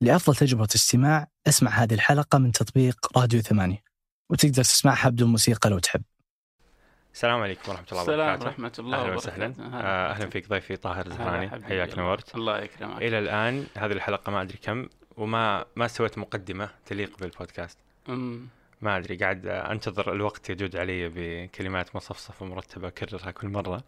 لأفضل تجربة استماع أسمع هذه الحلقة من تطبيق راديو ثمانية وتقدر تسمعها بدون موسيقى لو تحب. السلام عليكم ورحمة الله السلام وبركاته. ورحمة الله أهلا وبركاته. وسهلا آه، أهلا فيك ضيفي طاهر الزهراني حبيبي. حياك نورت الله يكرمك. إلى الآن هذه الحلقة ما أدري كم وما ما سويت مقدمة تليق بالبودكاست. أمم، ما أدري قاعد أنتظر الوقت يجود علي بكلمات مصفصفة ومرتبة أكررها كل مرة.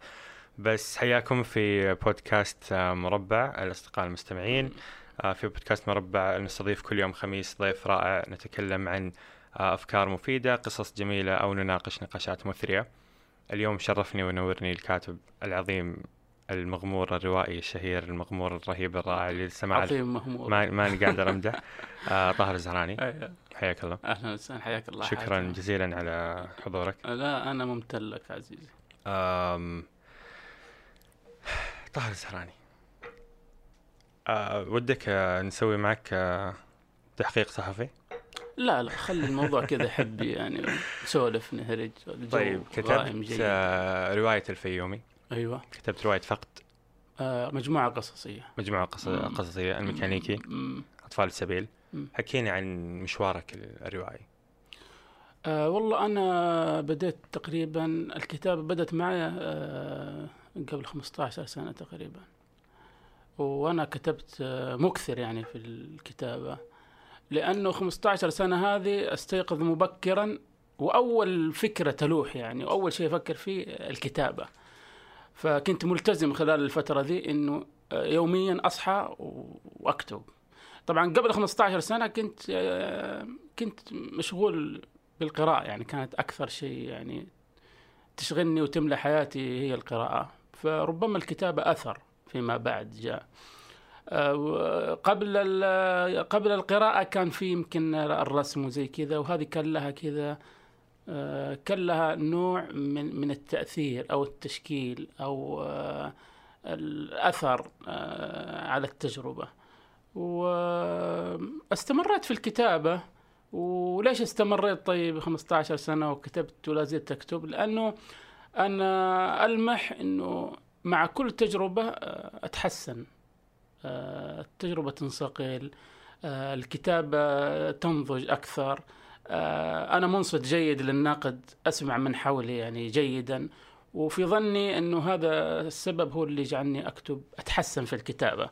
بس حياكم في بودكاست آه، مربع الأصدقاء المستمعين. آه، في بودكاست مربع نستضيف كل يوم خميس ضيف رائع نتكلم عن آه، أفكار مفيدة قصص جميلة أو نناقش نقاشات مثرية. اليوم شرفني ونورني الكاتب العظيم المغمور الروائي الشهير المغمور الرهيب الرائع اللي سمع عظيم مهمور ما ماني قاعد أمدح آه، طاهر الزهراني. أيوة. حياك الله. أهلا وسهلا. حياك الله. شكرا حياك. جزيلا على حضورك. لا أنا ممتن لك عزيزي. أم... طاهر الزهراني. أه ودك أه نسوي معك أه تحقيق صحفي؟ لا لا خلي الموضوع كذا حبي يعني نسولف نهرج طيب كتبت رواية الفيومي. أيوه. كتبت رواية فقد. آه مجموعة قصصية. مجموعة قص... مم. قصصية الميكانيكي. أطفال السبيل. مم. حكيني عن مشوارك الروائي آه والله أنا بديت تقريبا الكتابة بدأت معي آه قبل 15 سنة تقريبا. وأنا كتبت آه مكثر يعني في الكتابة. لأنه 15 سنة هذه أستيقظ مبكرا وأول فكرة تلوح يعني وأول شيء أفكر فيه الكتابة. فكنت ملتزم خلال الفترة ذي إنه آه، يوميا أصحى وأكتب. طبعا قبل 15 سنة كنت آه، كنت مشغول بالقراءة يعني كانت أكثر شيء يعني تشغلني وتملى حياتي هي القراءة. فربما الكتابة أثر. فيما بعد جاء. آه، قبل قبل القراءة كان في يمكن الرسم وزي كذا وهذه كان لها كذا آه، كان لها نوع من من التأثير أو التشكيل أو آه، الأثر على التجربة. واستمريت في الكتابة. وليش استمريت؟ طيب 15 سنة وكتبت ولا زلت أكتب؟ لأنه أنا ألمح أنه مع كل تجربة آه، أتحسن. آه، التجربة تنصقل آه، الكتابة تنضج أكثر. أنا منصت جيد للناقد أسمع من حولي يعني جيدا. وفي ظني أنه هذا السبب هو اللي جعلني أكتب أتحسن في الكتابة.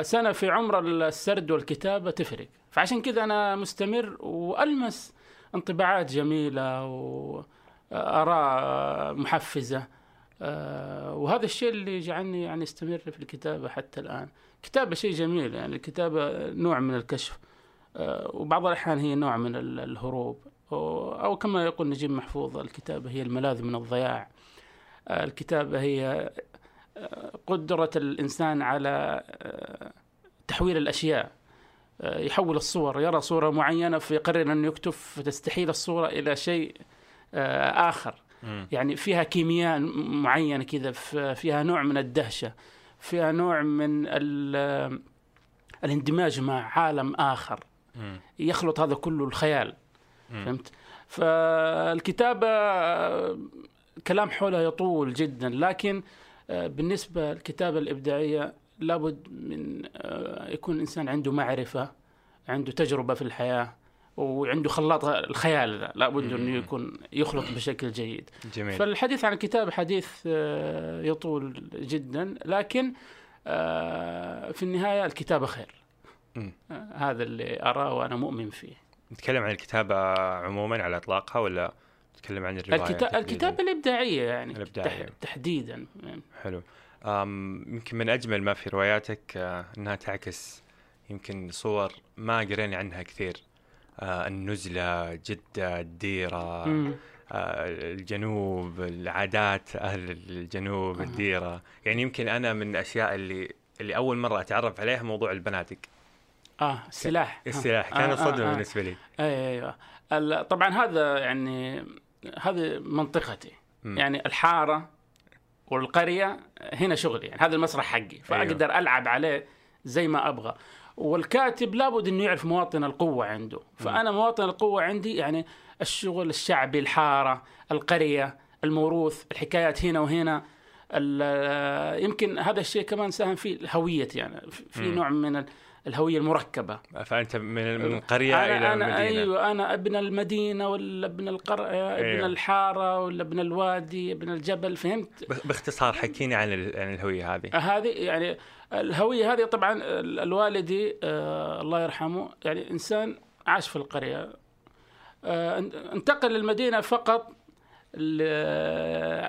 سنة في عمر السرد والكتابة تفرق. فعشان كذا أنا مستمر وألمس انطباعات جميلة وآراء محفزة. وهذا الشيء اللي جعلني يعني استمر في الكتابة حتى الآن. كتابة شيء جميل يعني الكتابة نوع من الكشف آه، وبعض الأحيان هي نوع من ال- الهروب. أو كما يقول نجيب محفوظ الكتابة هي الملاذ من الضياع. آه، الكتابة هي آه، قدرة الإنسان على آه، تحويل الأشياء. آه، يحول الصور يرى صورة معينة فيقرر أن يكتب فتستحيل الصورة إلى شيء آه، آخر. يعني فيها كيمياء م- معينة كذا فيها نوع من الدهشة فيها نوع من ال- الاندماج مع عالم آخر. مم. يخلط هذا كله الخيال. فهمت؟ فالكتابة آه، كلام حولها يطول جدا لكن آه، بالنسبة للكتابة الإبداعية لابد من آه، يكون الإنسان عنده معرفة عنده تجربة في الحياة. وعنده خلاط الخيال ذا. لابد. أنه يكون يخلط بشكل جيد. جميل. فالحديث عن الكتاب حديث آه، يطول جدا لكن آه، في النهاية الكتابة خير. مم. آه، هذا اللي أراه وأنا مؤمن فيه. نتكلم عن الكتابة عموما على إطلاقها ولا نتكلم عن الرواية الكتاب تحديداً؟ الكتابة الإبداعية يعني الإبداعية. تح- تحديدا. يعني. حلو. يمكن من أجمل ما في رواياتك أنها تعكس يمكن صور ما قرينا عنها كثير. النزلة جدة الديرة مم. آه، الجنوب العادات أهل الجنوب آه. الديرة. يعني يمكن أنا من الأشياء اللي اللي أول مرة أتعرف عليها موضوع البنادق آه السلاح. السلاح. آه، كانت آه، صدمة آه. بالنسبة لي. أيوه أيوه. طبعا هذا يعني هذه منطقتي. مم. يعني الحارة والقرية هنا شغلي يعني هذا المسرح حقي. فأقدر ألعب عليه زي ما أبغى. والكاتب لابد إنه يعرف مواطن القوة عنده فأنا مواطن القوة عندي يعني الشغل الشعبي الحارة القرية الموروث الحكايات هنا وهنا يمكن هذا الشيء كمان ساهم في هويتي يعني في مم. نوع من الهوية المركبة. فأنت من من قرية أنا إلى أنا المدينة أيوه أنا ابن المدينة ولا ابن القريه ابن أيوه. الحارة ولا ابن الوادي ابن الجبل فهمت؟ باختصار حكيني عن عن الهوية هذه. هذه يعني الهوية هذه طبعا ال- الوالدي آه الله يرحمه يعني إنسان عاش في القرية. آه ان- انتقل للمدينة فقط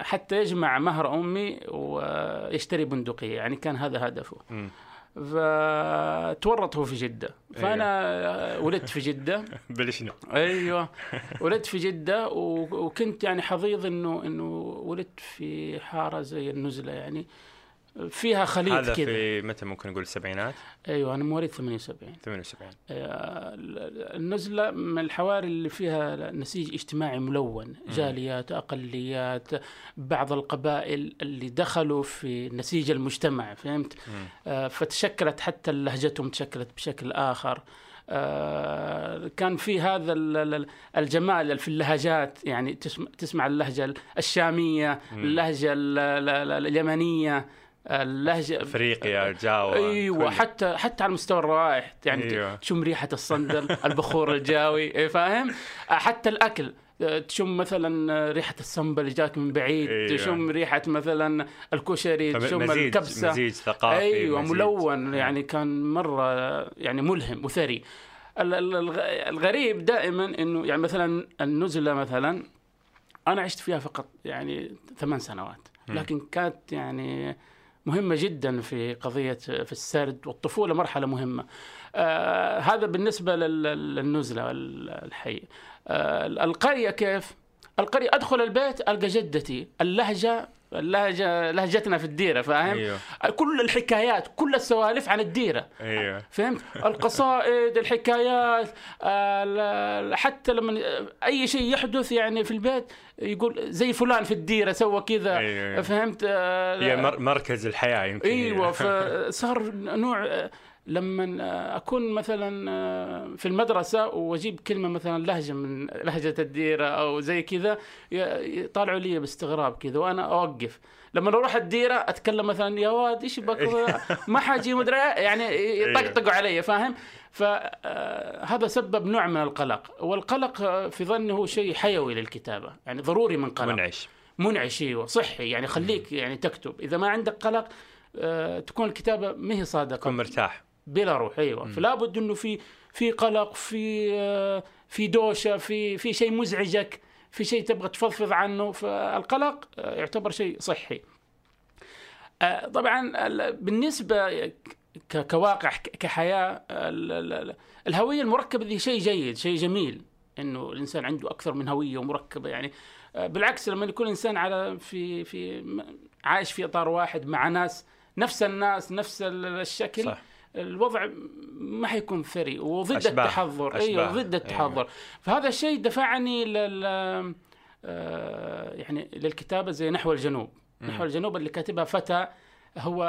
حتى يجمع مهر أمي ويشتري بندقية يعني كان هذا هدفه. مم. فتورط هو في جدة. فأنا ولدت في جدة. بلشنا. أيوه. ولدت في جدة وكنت يعني حظيظ انه إنه ولدت في حارة زي النزلة يعني. فيها خليط هذا كذا. في متى ممكن نقول السبعينات؟ أيوه أنا مواليد 78 78 آه، النزلة من الحواري اللي فيها نسيج اجتماعي ملون جاليات أقليات بعض القبائل اللي دخلوا في نسيج المجتمع فهمت. آه، فتشكلت حتى لهجتهم تشكلت بشكل آخر. آه، كان في هذا ال- ال- الجمال في اللهجات يعني تسمع, تسمع اللهجة الشامية اللهجة ال- ال- ال- اليمنية اللهجة افريقيا جاوا أيوه حتى حتى على مستوى الروائح يعني أيوة. أيوة. تشم ريحة الصندل البخور الجاوي إيه، فاهم حتى الأكل تشم مثلا ريحة السمبل اللي جاك من بعيد أيوة. أيوة. تشم ريحة مثلا الكشري تشم مزيج الكبسة مزيج ثقافي أيوه مزيج. ملون يعني كان مرة يعني ملهم وثري ال- ال- الغ- الغريب دائما إنه يعني مثلا النزلة مثلا أنا عشت فيها فقط يعني ثمان سنوات لكن كانت يعني مهمة جدا في قضية في السرد والطفولة مرحلة مهمة آه هذا بالنسبة لل- للنزلة الحي آه القرية كيف؟ القرية أدخل البيت ألقى جدتي اللهجة اللهجة لهجتنا في الديرة فاهم؟ أيوه. كل الحكايات كل السوالف عن الديرة. أيوه. فهمت؟ القصائد الحكايات ال- حتى لما أي شيء يحدث يعني في البيت يقول زي فلان في الديرة سوى كذا أيوة. فهمت؟ هي مر- مركز الحياة يمكن. أيوه فصار نوع لما آه، أكون مثلا آه، في المدرسة وأجيب كلمة مثلا لهجة من لهجة الديرة أو زي كذا يطالعوا لي باستغراب كذا وأنا أوقف. لما أروح الديرة أتكلم مثلا يا واد إيش بك؟ ما حاجي مدري إيه، يعني يطقطقوا علي فاهم؟ فهذا سبب نوع من القلق. والقلق آه، في ظني هو شيء حيوي للكتابة. يعني ضروري من قلق. منعش. منعش إيوه صحي. يعني خليك يعني تكتب. إذا ما عندك قلق آه، تكون الكتابة ما هي صادقة. تكون مرتاح. بلا روح أيوه. فلا بد إنه في في قلق في آه، في دوشة في في شيء مزعجك في شيء تبغى تفضفض عنه. فالقلق آه، يعتبر شيء صحي. آه، طبعا ال- بالنسبة كواقع كحياة ال- ال- ال- الهوية المركبة دي شيء جيد شيء جميل إنه الإنسان عنده أكثر من هوية ومركبة يعني. بالعكس لما يكون الانسان على في في عايش في إطار واحد مع ناس نفس الناس نفس ال- الشكل صح. الوضع ما حيكون ثري وضد أشباه. التحضر. أشباه. أيوه ضد التحضر. أيوة. فهذا الشيء دفعني لل آه، يعني للكتابة زي نحو الجنوب. نحو الجنوب اللي كاتبها فتى هو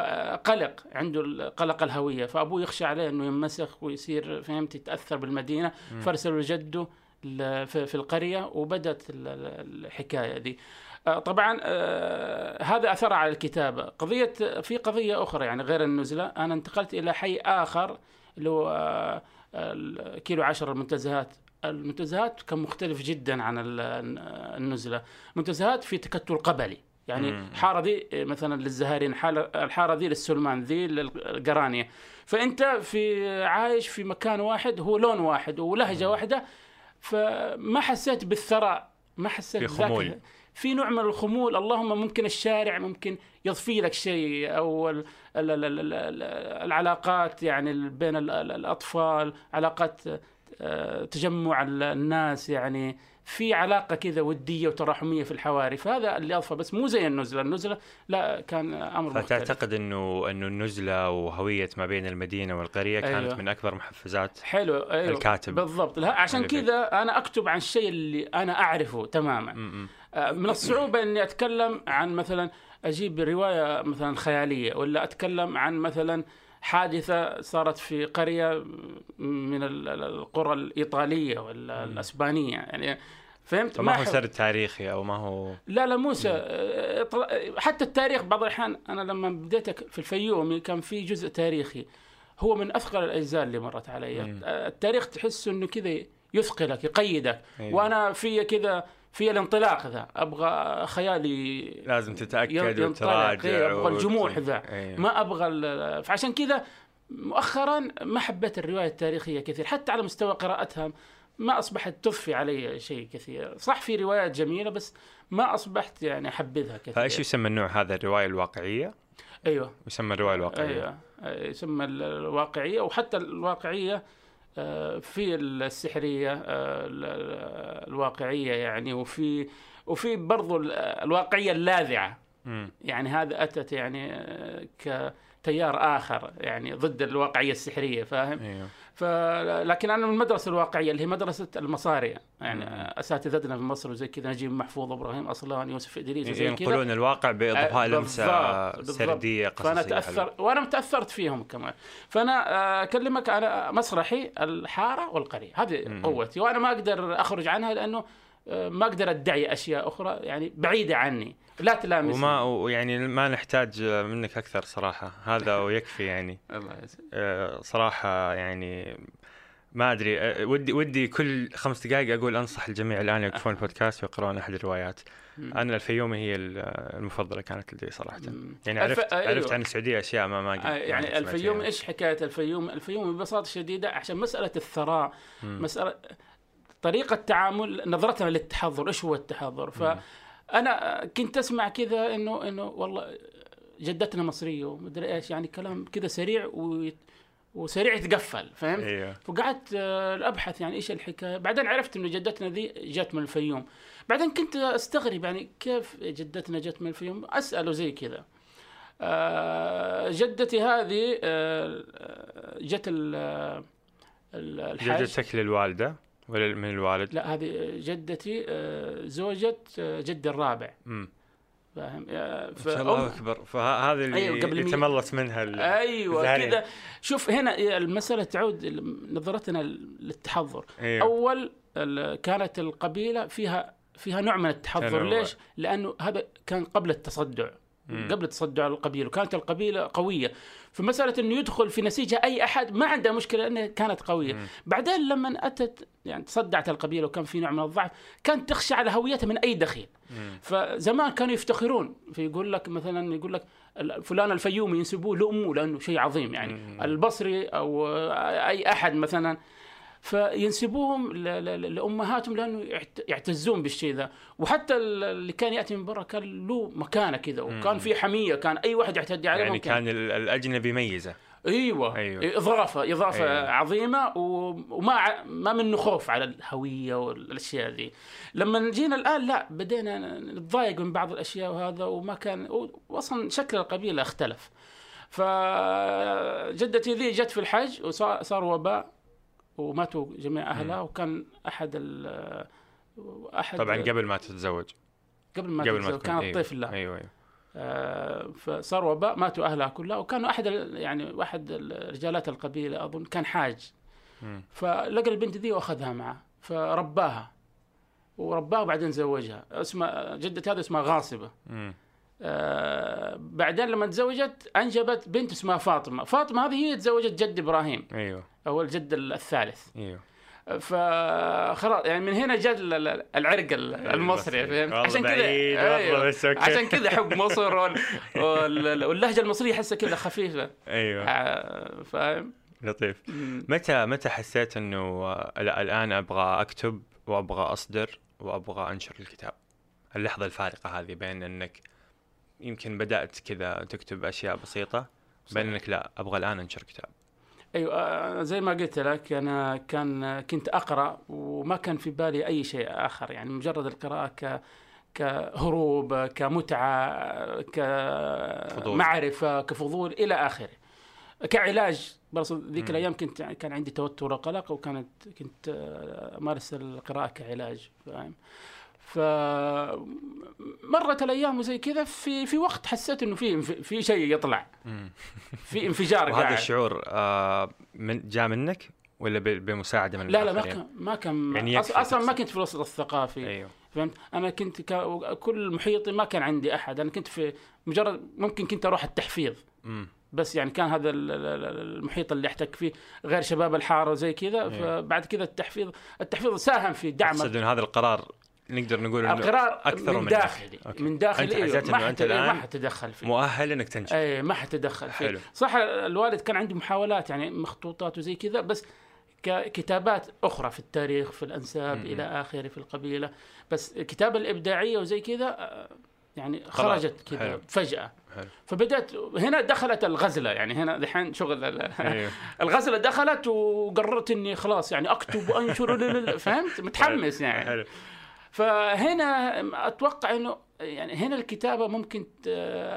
قلق عنده قلق الهوية. فأبوه يخشى عليه إنه ينمسخ ويصير فهمت يتأثر بالمدينة. فارسلوا لجده ل- في القرية وبدأت ال- ال- الحكاية دي. طبعا آه، هذا أثر على الكتابة. قضية في قضية أخرى يعني غير النزلة. أنا انتقلت إلى حي آخر اللي هو آه، كيلو عشر المنتزهات. المنتزهات كان مختلف جدا عن ال- النزلة. منتزهات في تكتل قبلي. يعني مم. حاره دي مثلا للزهارين الحاره دي للسلمان ذي للقرانية. فأنت في عايش في مكان واحد هو لون واحد ولهجه واحدة. فما حسيت بالثراء ما حسيت في خمول. في نوع من الخمول اللهم ممكن الشارع ممكن يضفي لك شيء أو ال ال ال ال ال العلاقات يعني بين ال- ال- الأطفال علاقات آه، تجمع ال- الناس يعني في علاقة كذا ودية وتراحمية في الحواري. فهذا اللي اضفى بس مو زي النزلة. النزلة لا كان أمر مختلف. فتعتقد إنه إنه النزلة وهوية ما بين المدينة والقرية كانت أيوة. من أكبر محفزات حلو أيوه. الكاتب. بالضبط. لا عشان. كذا أنا أكتب عن الشيء اللي أنا أعرفه تماما. م- آه، من الصعوبة إني أتكلم عن مثلا أجيب رواية مثلا خيالية ولا أتكلم عن مثلا حادثة صارت في قرية من ال- ال- القرى الإيطالية ولا الأسبانية. يعني فهمت؟ فما هو سرد تاريخي أو ما هو؟ لا لا موسى آه، إطلا- حتى التاريخ بعض الأحيان أنا لما بديت في الفيومي كان في جزء تاريخي هو من أثقل الأجزاء اللي مرت علي. مم. التاريخ تحس إنه كذا يثقلك يقيدك. أيوة. وأنا في كذا في الانطلاق ذا أبغى خيالي لازم تتأكد وتراجع إيه، أبغى وت- الجموح ذا. أيوة. ما أبغى فعشان كذا مؤخرا ما حبيت الرواية التاريخية كثير حتى على مستوى قراءتها ما أصبحت تضفي علي شيء كثير صح في روايات جميلة بس ما أصبحت يعني أحبذها كثير فإيش يسمى النوع هذا الرواية الواقعية؟ أيوه يسمى الرواية الواقعية أيوه أيوة. يسمى ال- الواقعية وحتى الواقعية في السحرية آه، ال- ال- الواقعية يعني وفي وفي برضو ال- الواقعية اللاذعة مم. يعني هذا أتت يعني آه، كتيار آخر يعني ضد الواقعية السحرية فاهم؟ ف لكن أنا من المدرسة الواقعية اللي هي مدرسة المصاري يعني. أساتذتنا في مصر وزي كذا نجيب محفوظ إبراهيم أصلان يوسف إدريس وزي كذا ينقلون الواقع بإضافة آه، لمسه بالضبط. سردية قصصية فأنا. تاثر وأنا تأثرت فيهم كمان فأنا آه، أكلمك على مسرحي الحارة والقرية هذه. قوتي وأنا ما أقدر أخرج عنها لأنه آه، ما أقدر أدعي أشياء أخرى يعني بعيدة عني لا تلامسني وما ويعني ما نحتاج منك أكثر صراحة هذا ويكفي يعني الله يسلمك آه، صراحة يعني ما أدري آه، ودي ودي كل خمس دقائق أقول أنصح الجميع الآن يوقفون البودكاست ويقرون أحد الروايات. أنا الفيومي هي المفضلة كانت لدي صراحة. يعني الف- عرفت أيوه. عرفت عن السعودية أشياء ما ما آه، يعني سمعت الفيوم فيها. إيش حكاية الفيوم؟ الفيوم ببساطة شديدة عشان مسألة الثراء. مسألة طريقة تعامل نظرتنا للتحضر إيش هو التحضر؟ فانا كنت أسمع كذا إنه إنه والله جدتنا مصرية ومدري إيش يعني كلام كذا سريع و وسريع يتقفل فهمت؟ أيوه فقعدت آه، ابحث يعني إيش الحكاية؟ بعدين عرفت إنه جدتنا ذي جت من الفيوم. بعدين كنت أستغرب يعني كيف جدتنا جت من الفيوم؟ أسأله زي كذا. آه، جدتي هذه آه، جت ال- آه، ال- الحاج. جدتك للوالده ولا من الوالد؟ لا هذه جدتي آه، زوجة آه، جدي الرابع. امم فاهم؟ آه، شاء الله أكبر. فهذا اللي أيوة، قبل يتملص منها ال- أيوه. كذا. شوف هنا المسألة تعود نظرتنا للتحضر. أيوه أول كانت القبيلة فيها فيها نوع من التحضر. ليش؟ لأنه هذا كان قبل التصدع. مم. قبل تصدع القبيلة. وكانت القبيلة قوية. فمسألة إنه يدخل في نسيجها أي أحد ما عنده مشكلة لأنها كانت قوية مم. بعدين لما أتت يعني تصدعت القبيلة وكان في نوع من الضعف كانت تخشى على هويتها من أي دخيل مم. فزمان كانوا يفتخرون فيقول لك مثلا يقول لك فلان الفيومي ينسبوه لأمه لأنه شيء عظيم يعني مم. البصري أو أي أحد مثلا فينسبوهم لأمهاتهم لأنه يعت- يعتزون بالشيء ذا وحتى ال- اللي كان يأتي من برا كان له مكانة كذا وكان. في حمية كان أي واحد يعتدي عليه يعني ممكن. كان ال- الأجنبي ميزة أيوه, أيوة. إضافة إضافة أيوة. عظيمة وما ما منه خوف على الهوية والأشياء ذي لما جينا الآن لا بدينا نتضايق من بعض الأشياء وهذا وما كان واصلا شكل القبيلة اختلف فجدتي ذي جت في الحج وصار صار وباء وماتوا جميع أهلها وكان أحد ال أحد طبعا قبل ما تتزوج قبل ما قبل ما كانت أيوة. طفل لا أيوه أيوه آه، فصار وباء ماتوا أهلها كلها وكانوا احد يعني واحد ال- رجالات القبيلة أظن كان حاج. فلقى البنت ذي وأخذها معه فرباها ورباها وبعدين زوجها اسمها جدتي هذه اسمها غاصبة مم. آه بعدين لما تزوجت أنجبت بنت اسمها فاطمة. فاطمة هذه هي تزوجت جد إبراهيم. أيوه. هو الجد الثالث. أيوه. فخلاص يعني من هنا جاء ال- ال- العرق ال- المصري. فهمت؟ عشان كذا أيوه. عشان كذا حب مصر وال- وال- واللهجة المصرية أحسها كذا خفيفة. أيوه. آه، فاهم؟ لطيف. متى متى حسيت إنه لا الآن أبغى أكتب وأبغى أصدر وأبغى أنشر الكتاب؟ اللحظة الفارقة هذه بين إنك يمكن بدأت كذا تكتب أشياء بسيطة بين انك لا أبغى الآن أنشر كتاب. أيوه آه، زي ما قلت لك أنا كان كنت أقرأ وما كان في بالي أي شيء آخر. يعني مجرد القراءة ك كهروب كمتعة كمعرفه كفضول إلى آخره. كعلاج. بس ذيك. الأيام كنت كان عندي توتر وقلق وكانت كنت آه، أمارس القراءة كعلاج فاهم؟ ف مرت الأيام وزي كذا في في وقت حسيت إنه في في شيء يطلع. في انفجار وهذا قاعد. الشعور آه من جاء منك ولا بمساعدة من لا لا ما؟ كان ما كان يعني يكفي أصلا ما. كنت في الوسط الثقافي. أيوه. فهمت؟ أنا كنت كل محيطي ما كان عندي أحد. أنا كنت في مجرد ممكن كنت أروح التحفيظ. امم بس يعني كان هذا ال- ال- ال- المحيط اللي أحتك فيه غير شباب الحارة وزي كذا. إيه. فبعد كذا التحفيظ التحفيظ ساهم في دعم أقصد هذا القرار نقدر نقول إنه القرار أكثر من داخلي أوكي. من داخلي أنت حسيت ما أنت حت- ما حتدخل فيه. مؤهل إنك تنجح. أي ما حتدخل فيه. حلو. صح الوالد كان عنده محاولات يعني مخطوطات وزي كذا بس ككتابات أخرى في التاريخ في الأنساب م-م. إلى آخره في القبيلة. بس الكتابه الإبداعية وزي كذا آه، يعني خرجت. كذا فجأة. حلو. فبدأت هنا دخلت الغزلة يعني هنا دحين شغل أيوه. الغزلة دخلت وقررت إني خلاص يعني أكتب وأنشر فهمت؟ متحمس يعني. حلو. فهنا أتوقع إنه يعني هنا الكتابة ممكن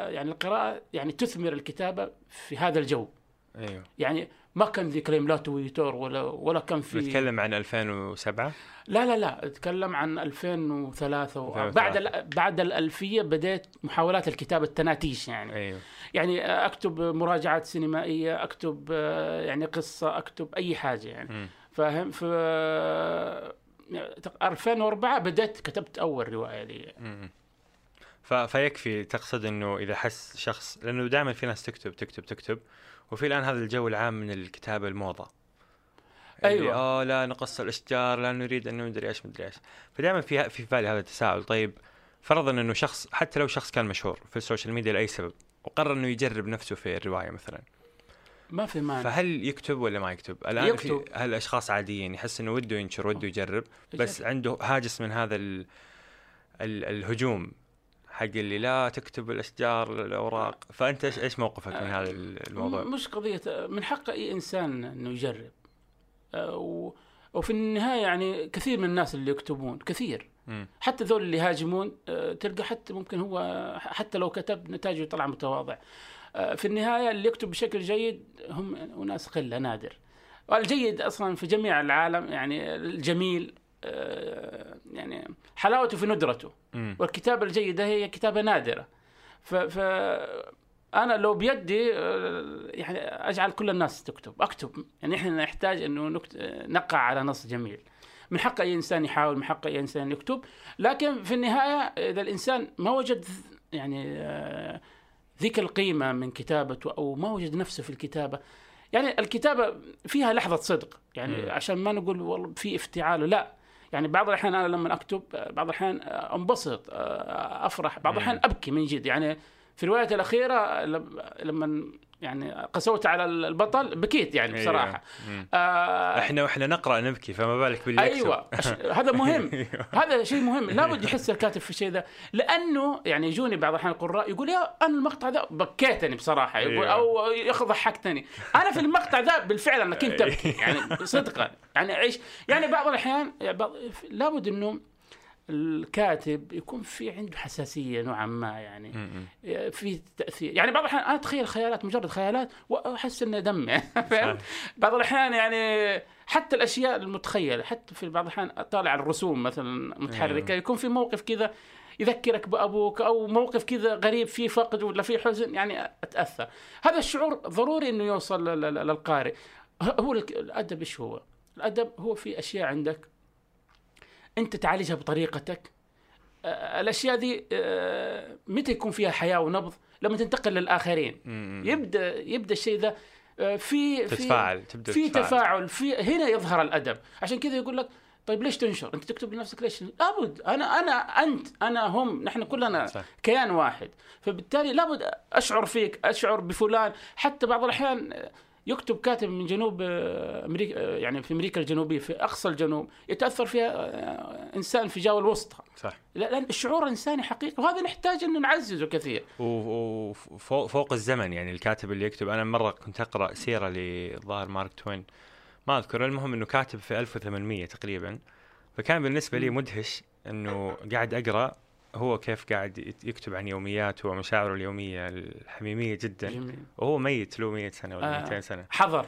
يعني القراءة يعني تثمر الكتابة في هذا الجو. أيوه. يعني ما كان ذي كلام لا تويتر ولا ولا كان في نتكلم عن 2007 لا لا لا أتكلم عن 2003 و... 2003. بعد ال... بعد الألفية بديت محاولات الكتابة التناتيش يعني. أيوه. يعني أكتب مراجعات سينمائية أكتب آه، يعني قصة أكتب أي حاجة يعني. مم. فاهم في 2004 بدأت كتبت أول رواية لي. فيكفي تقصد إنه إذا حس شخص لأنه دائما في ناس تكتب تكتب تكتب وفي الآن هذا الجو العام من الكتابة الموضة اللي أيوة. آه لا نقص الأشجار لا نريد إنه مدري إيش مدري إيش فدائما في في بالي هذا التساؤل طيب فرضا إنه شخص حتى لو شخص كان مشهور في السوشيال ميديا لأي سبب وقرر إنه يجرب نفسه في الرواية مثلا ما في مانع فهل يكتب ولا ما يكتب؟ الآن يكتب. في هل اشخاص عاديين يحس إنه وده ينشر وده يجرب بس عنده هاجس من هذا ال ال الهجوم حق اللي لا تكتب الأشجار الأوراق فأنت إيش إيش موقفك من هذا الموضوع؟ مش قضية من حق أي إنسان أنه يجرب آه،. وفي النهاية يعني كثير من الناس اللي يكتبون كثير. حتى ذول اللي يهاجمون آه، تلقى حتى ممكن هو حتى لو كتب نتائجه طلع متواضع آه، في النهاية اللي يكتب بشكل جيد هم أناس قلة نادر. والجيد أصلا في جميع العالم يعني الجميل آه، يعني حلاوته في ندرته. مم. والكتابة الجيدة هي كتابة نادرة. ف, ف أنا لو بيدي آه، يعني أجعل كل الناس تكتب أكتب. يعني إحنا نحتاج أنه نكت... نقع على نص جميل. من حق أي إنسان يحاول من حق أي إنسان يكتب. لكن في النهاية إذا الإنسان ما وجد يعني آه، ذيك القيمة من كتابته أو ما وجد نفسه في الكتابة يعني الكتابة فيها لحظة صدق يعني مم. عشان ما نقول والله في افتعال لا يعني بعض الأحيان أنا لما أكتب آه، بعض الأحيان أنبسط آه، أفرح بعض مم. الأحيان أبكي من جد يعني في روايتي الأخيرة لم- لما يعني قسوت على البطل بكيت يعني أيوة. بصراحة. مم. آه، إحنا وإحنا نقرأ نبكي فما بالك باللي. أيوه. هذا مهم. هذا شيء مهم. لابد يحس الكاتب في الشيء ذا. لأنه يعني يجوني بعض الأحيان القراء يقول يا أنا المقطع ذا بكيتني بصراحة. يقول أيوة. أو يا أخي ضحكتني. أنا في المقطع ذا بالفعل أنا كنت أبكي. يعني صدقا. يعني إيش؟ يعني بعض الأحيان يعني لابد إنه الكاتب يكون في عنده حساسية نوعا ما يعني. مم. في تأثير. يعني بعض الأحيان أنا أتخيل خيالات مجرد خيالات وأحس انه دم بعض الأحيان يعني حتى الأشياء المتخيلة حتى في بعض الأحيان اطالع الرسوم مثلا متحركة يكون في موقف كذا يذكرك بأبوك أو موقف كذا غريب فيه فقد ولا فيه حزن يعني أتأثر. هذا الشعور ضروري إنه يوصل لل- لل- للقارئ. هو الأدب إيش هو؟ الأدب هو في أشياء عندك أنت تعالجها بطريقتك. الأشياء دي متى يكون فيها حياة ونبض؟ لما تنتقل للآخرين. يبدأ يبدأ الشيء ذا في في تتفاعل تبدأ في. تفاعل في هنا يظهر الأدب. عشان كذا يقول لك طيب ليش تنشر؟ أنت تكتب لنفسك ليش؟ لابد. أنا أنا أنت أنا هم نحن كلنا صح. كيان واحد. فبالتالي لابد أشعر فيك أشعر بفلان. حتى بعض الأحيان يكتب كاتب من جنوب آه، أمريكا آه، يعني في أمريكا الجنوبية في أقصى الجنوب يتأثر فيها آه، إنسان في جاو الوسطى. صح. لا- لأن الشعور الإنساني حقيقي وهذا نحتاج أن نعززه كثير. وفوق فوق الزمن يعني الكاتب اللي يكتب. أنا مرة كنت أقرأ سيرة للظاهر مارك توين. ما أذكر المهم إنه كاتب في 1800 تقريبا. فكان بالنسبة لي مدهش إنه قاعد أقرأ هو كيف قاعد يكتب عن يومياته ومشاعره اليومية الحميمية جدا. جميل. وهو ميت له 100 سنة ولا آه. 200 سنة. حضر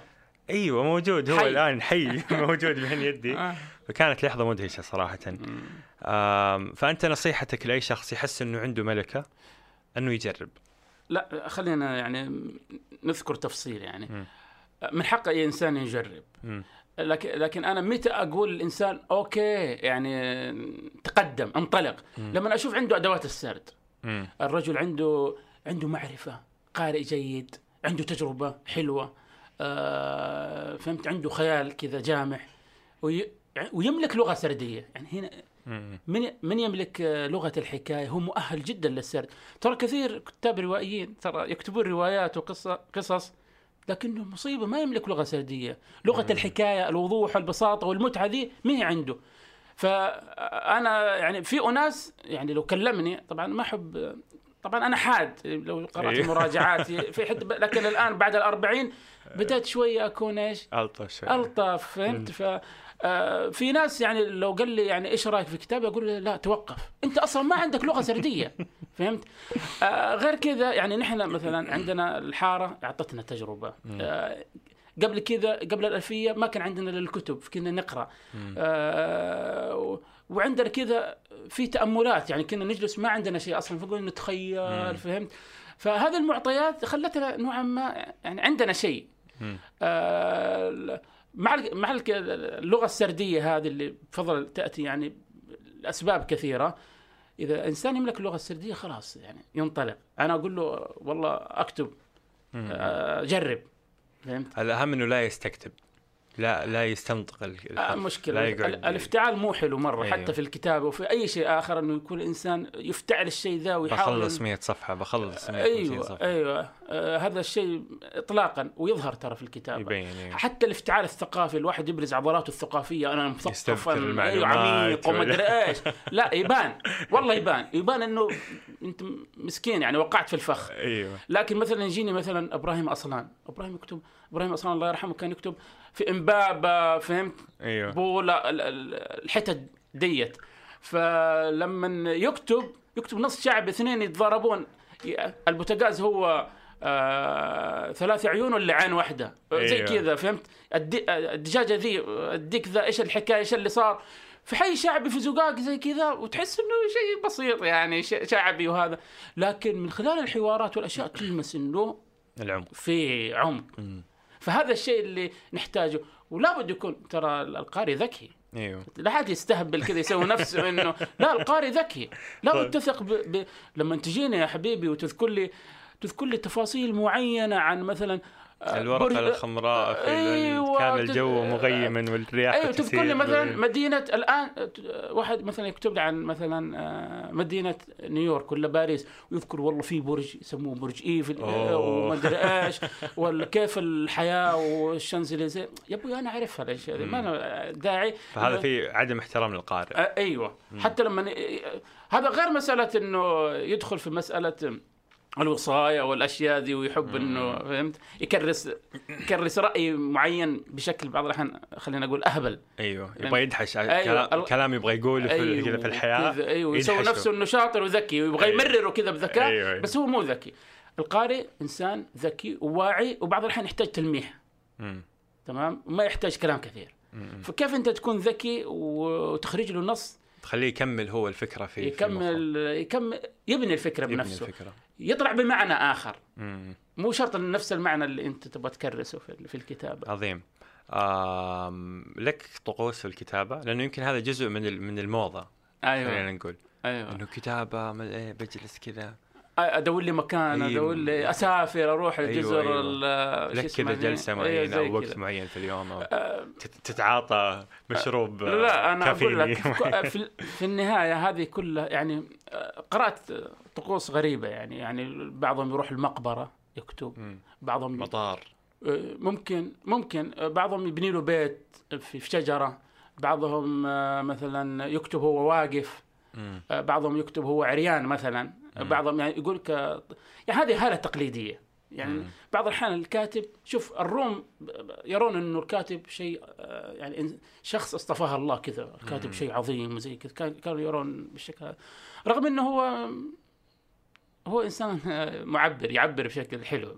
أيوه موجود. هو حي. الآن حي. موجود بين يدي. آه. فكانت لحظة مدهشة صراحة. فأنت نصيحتك لأي شخص يحس إنه عنده ملكة إنه يجرب. لا خلينا يعني نذكر تفصيل يعني. مم. من حق أي إنسان يجرب. مم. لكن لكن أنا متى أقول للإنسان أوكي يعني تقدم انطلق مم. لما أشوف عنده أدوات السرد مم. الرجل عنده عنده معرفة قارئ جيد عنده تجربة حلوة آه فهمت عنده خيال كذا جامح وي ويملك لغة سردية يعني هنا. من من يملك لغة الحكاية هو مؤهل جدا للسرد ترى كثير كتاب روائيين ترى يكتبون روايات وقصص قصص لكنه مصيبة ما يملك لغة سردية. لغة الحكاية الوضوح البساطة والمتعة ذي ما هي عنده. فأنا يعني في أناس يعني لو كلمني طبعا ما أحب طبعا أنا حاد لو قرأت أيوه. مراجعاتي في حد لكن الآن بعد الأربعين بدأت شوية أكون إيش؟ ألطف شوي ألطف فهمت؟ ف في ناس يعني لو قال لي يعني إيش رأيك في كتابي أقول له لا توقف. أنت أصلا ما عندك لغة سردية. فهمت؟ آه، غير كذا يعني نحن مثلا عندنا الحارة أعطتنا تجربة. آه، قبل كذا قبل الألفية ما كان عندنا إلا الكتب كنا نقرأ. آه وعندنا كذا في تأملات. يعني كنا نجلس ما عندنا شيء أصلا فقلنا نتخيل فهمت؟ فهذه المعطيات خلتنا نوعا ما يعني عندنا شيء. آه مع مع ال- اللغة السردية هذه اللي بفضل تأتي يعني لأسباب كثيرة. إذا إنسان يملك اللغة السردية خلاص يعني ينطلق. أنا أقول له والله أكتب مم. آه جرب. فهمت؟ الاهم إنه لا يستكتب. لا لا يستنطق ال- آه الافتعال مو حلو مرة أيوه. حتى في الكتابة وفي أي شيء آخر إنه يكون الإنسان يفتعل الشيء ذا ويحاول بخلص 100 صفحة بخلص 150 أيوه صفحة. أيوه. آه هذا الشيء إطلاقا ويظهر ترى في الكتابة. يبين أيوه. حتى الافتعال الثقافي الواحد يبرز عضلاته الثقافية أنا مثقف أيوه عميق وما أدري إيش. لا يبان والله يبان. يبان إنه أنت مسكين يعني وقعت في الفخ. أيوه. لكن مثلا يجيني مثلا إبراهيم اصلان إبراهيم يكتب إبراهيم اصلان الله يرحمه كان يكتب في إمبابة فهمت؟ أيوه. بولا ال- ال- الحتت ديت. فلما يكتب يكتب نص شعب اثنين يتضاربون. البوتاغاز هو آه ثلاث عيون ولا عين واحدة؟ زي أيوة. كذا فهمت؟ الدجاجه ذي الديك ذا إيش الحكاية إيش اللي صار؟ في حي شعبي في زقاق زي كذا وتحس إنه شيء بسيط يعني شعبي وهذا. لكن من خلال الحوارات والأشياء تلمس إنه العمق. في عمق. مم. فهذا الشيء اللي نحتاجه. ولا بد يكون ترى القارئ ذكي. إيوه. لا حد يستهبل كذا يسوي نفسه إنه لا القارئ ذكي. لا طيب. بد تثق ب... ب... لما تجيني يا حبيبي وتذكر لي تذكر لي تفاصيل معينة عن مثلا الورقة برج- الخضراء في أيوة، كان الجو مغيما والرياح أيوه تذكر لي. مثلا مدينة الآن واحد مثلا يكتب لي عن مثلا آه، مدينة نيويورك ولا باريس ويذكر والله في برج يسموه برج إيفل آه،. وما أدري إيش ولا كيف الحياة والشانزليزيه يا أبوي أنا أعرفها الأشياء هذه ما أنا داعي فهذا في عدم احترام للقارئ آه، أيوه حتى لما هذا غير مسألة إنه يدخل في مسألة الوصايه والأشياء ذي ويحب إنه فهمت يكرس يكرس رأي معين بشكل بعض الأحيان خلينا نقول أهبل أيوه يبغى يدحش أيوة، كلام, كلام يبغى يقوله في, أيوه في الحياة أيوه يسوي. نفسه إنه شاطر وذكي ويبغى أيوه. يمرره كذا بذكاء أيوه، أيوه. بس هو مو ذكي القارئ إنسان ذكي وواعي وبعض الأحيان يحتاج تلميح مم. تمام وما يحتاج كلام كثير مم. فكيف أنت تكون ذكي وتخرج له نص تخليه يكمل هو الفكرة في في يكمل يكمل يبني الفكرة. يبني بنفسه الفكرة يطلع بمعنى آخر. مم. مو شرط نفس المعنى اللي أنت تبغى تكرسه في في الكتابة. عظيم. آم لك طقوس في الكتابة لأنه يمكن هذا جزء من من الموضة أيوه. خلينا نقول. أيوه. إنه كتابة ما إيه بجلس كذا. أدور لي مكان أيوه. أدور لي أسافر أروح أيوه، الجزر أيوه. لك اسمه كذا. جلسة أيوه، معينة زي أو وقت. معين في اليوم أو تت- تتعاطى مشروب آه، لا أنا أقول لك في- في, النهاية هذه كلها يعني آه، قرأت طقوس غريبة يعني يعني بعضهم يروح المقبرة يكتب. بعضهم مطار آه، ممكن ممكن آه، بعضهم يبني له بيت في شجرة بعضهم مثلا يكتب هو واقف بعضهم يكتب هو عريان مثلا. بعضهم يعني يقول لك يعني هذه هالة تقليدية. يعني مم. بعض الأحيان الكاتب شوف الروم يرون إنه الكاتب شيء آه، يعني شخص اصطفاه الله كذا الكاتب. شيء عظيم وزي كذا. كان- كانوا يرون بالشكل هذا. رغم إنه هو هو إنسان آه، معبر يعبر بشكل حلو.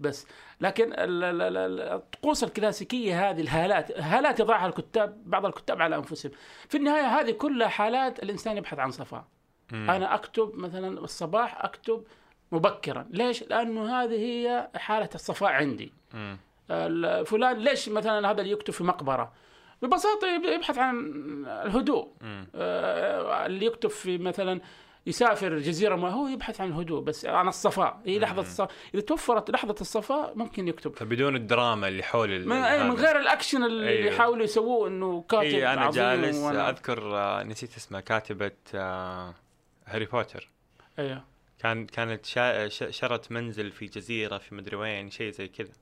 بس لكن ال- ال- ال- ال- الطقوس الكلاسيكية هذه الهالات هالات يضعها الكتاب بعض الكتاب على أنفسهم. في النهاية هذه كلها حالات الإنسان يبحث عن صفاء. مم. أنا أكتب مثلا الصباح أكتب مبكرا ليش لأنه هذه هي حالة الصفاء عندي مم. فلان ليش مثلا هذا اللي يكتب في مقبرة ببساطة يب- يبحث عن الهدوء مم. آه، اللي يكتب في مثلا يسافر جزيرة ما هو يبحث عن الهدوء بس عن الصفاء هي لحظة مم. الصفاء إذا توفرت لحظة الصفاء ممكن يكتب فبدون الدراما اللي حول من, أي من. غير الأكشن اللي أيوه. يحاولوا يسووه إنه كاتب إي أنا عظيم جالس وأنا- أذكر آه، نسيت اسمها كاتبة آه، هاري بوتر أيوه كان كانت شا... ش- شرت منزل في جزيرة في مدري وين شيء زي كذا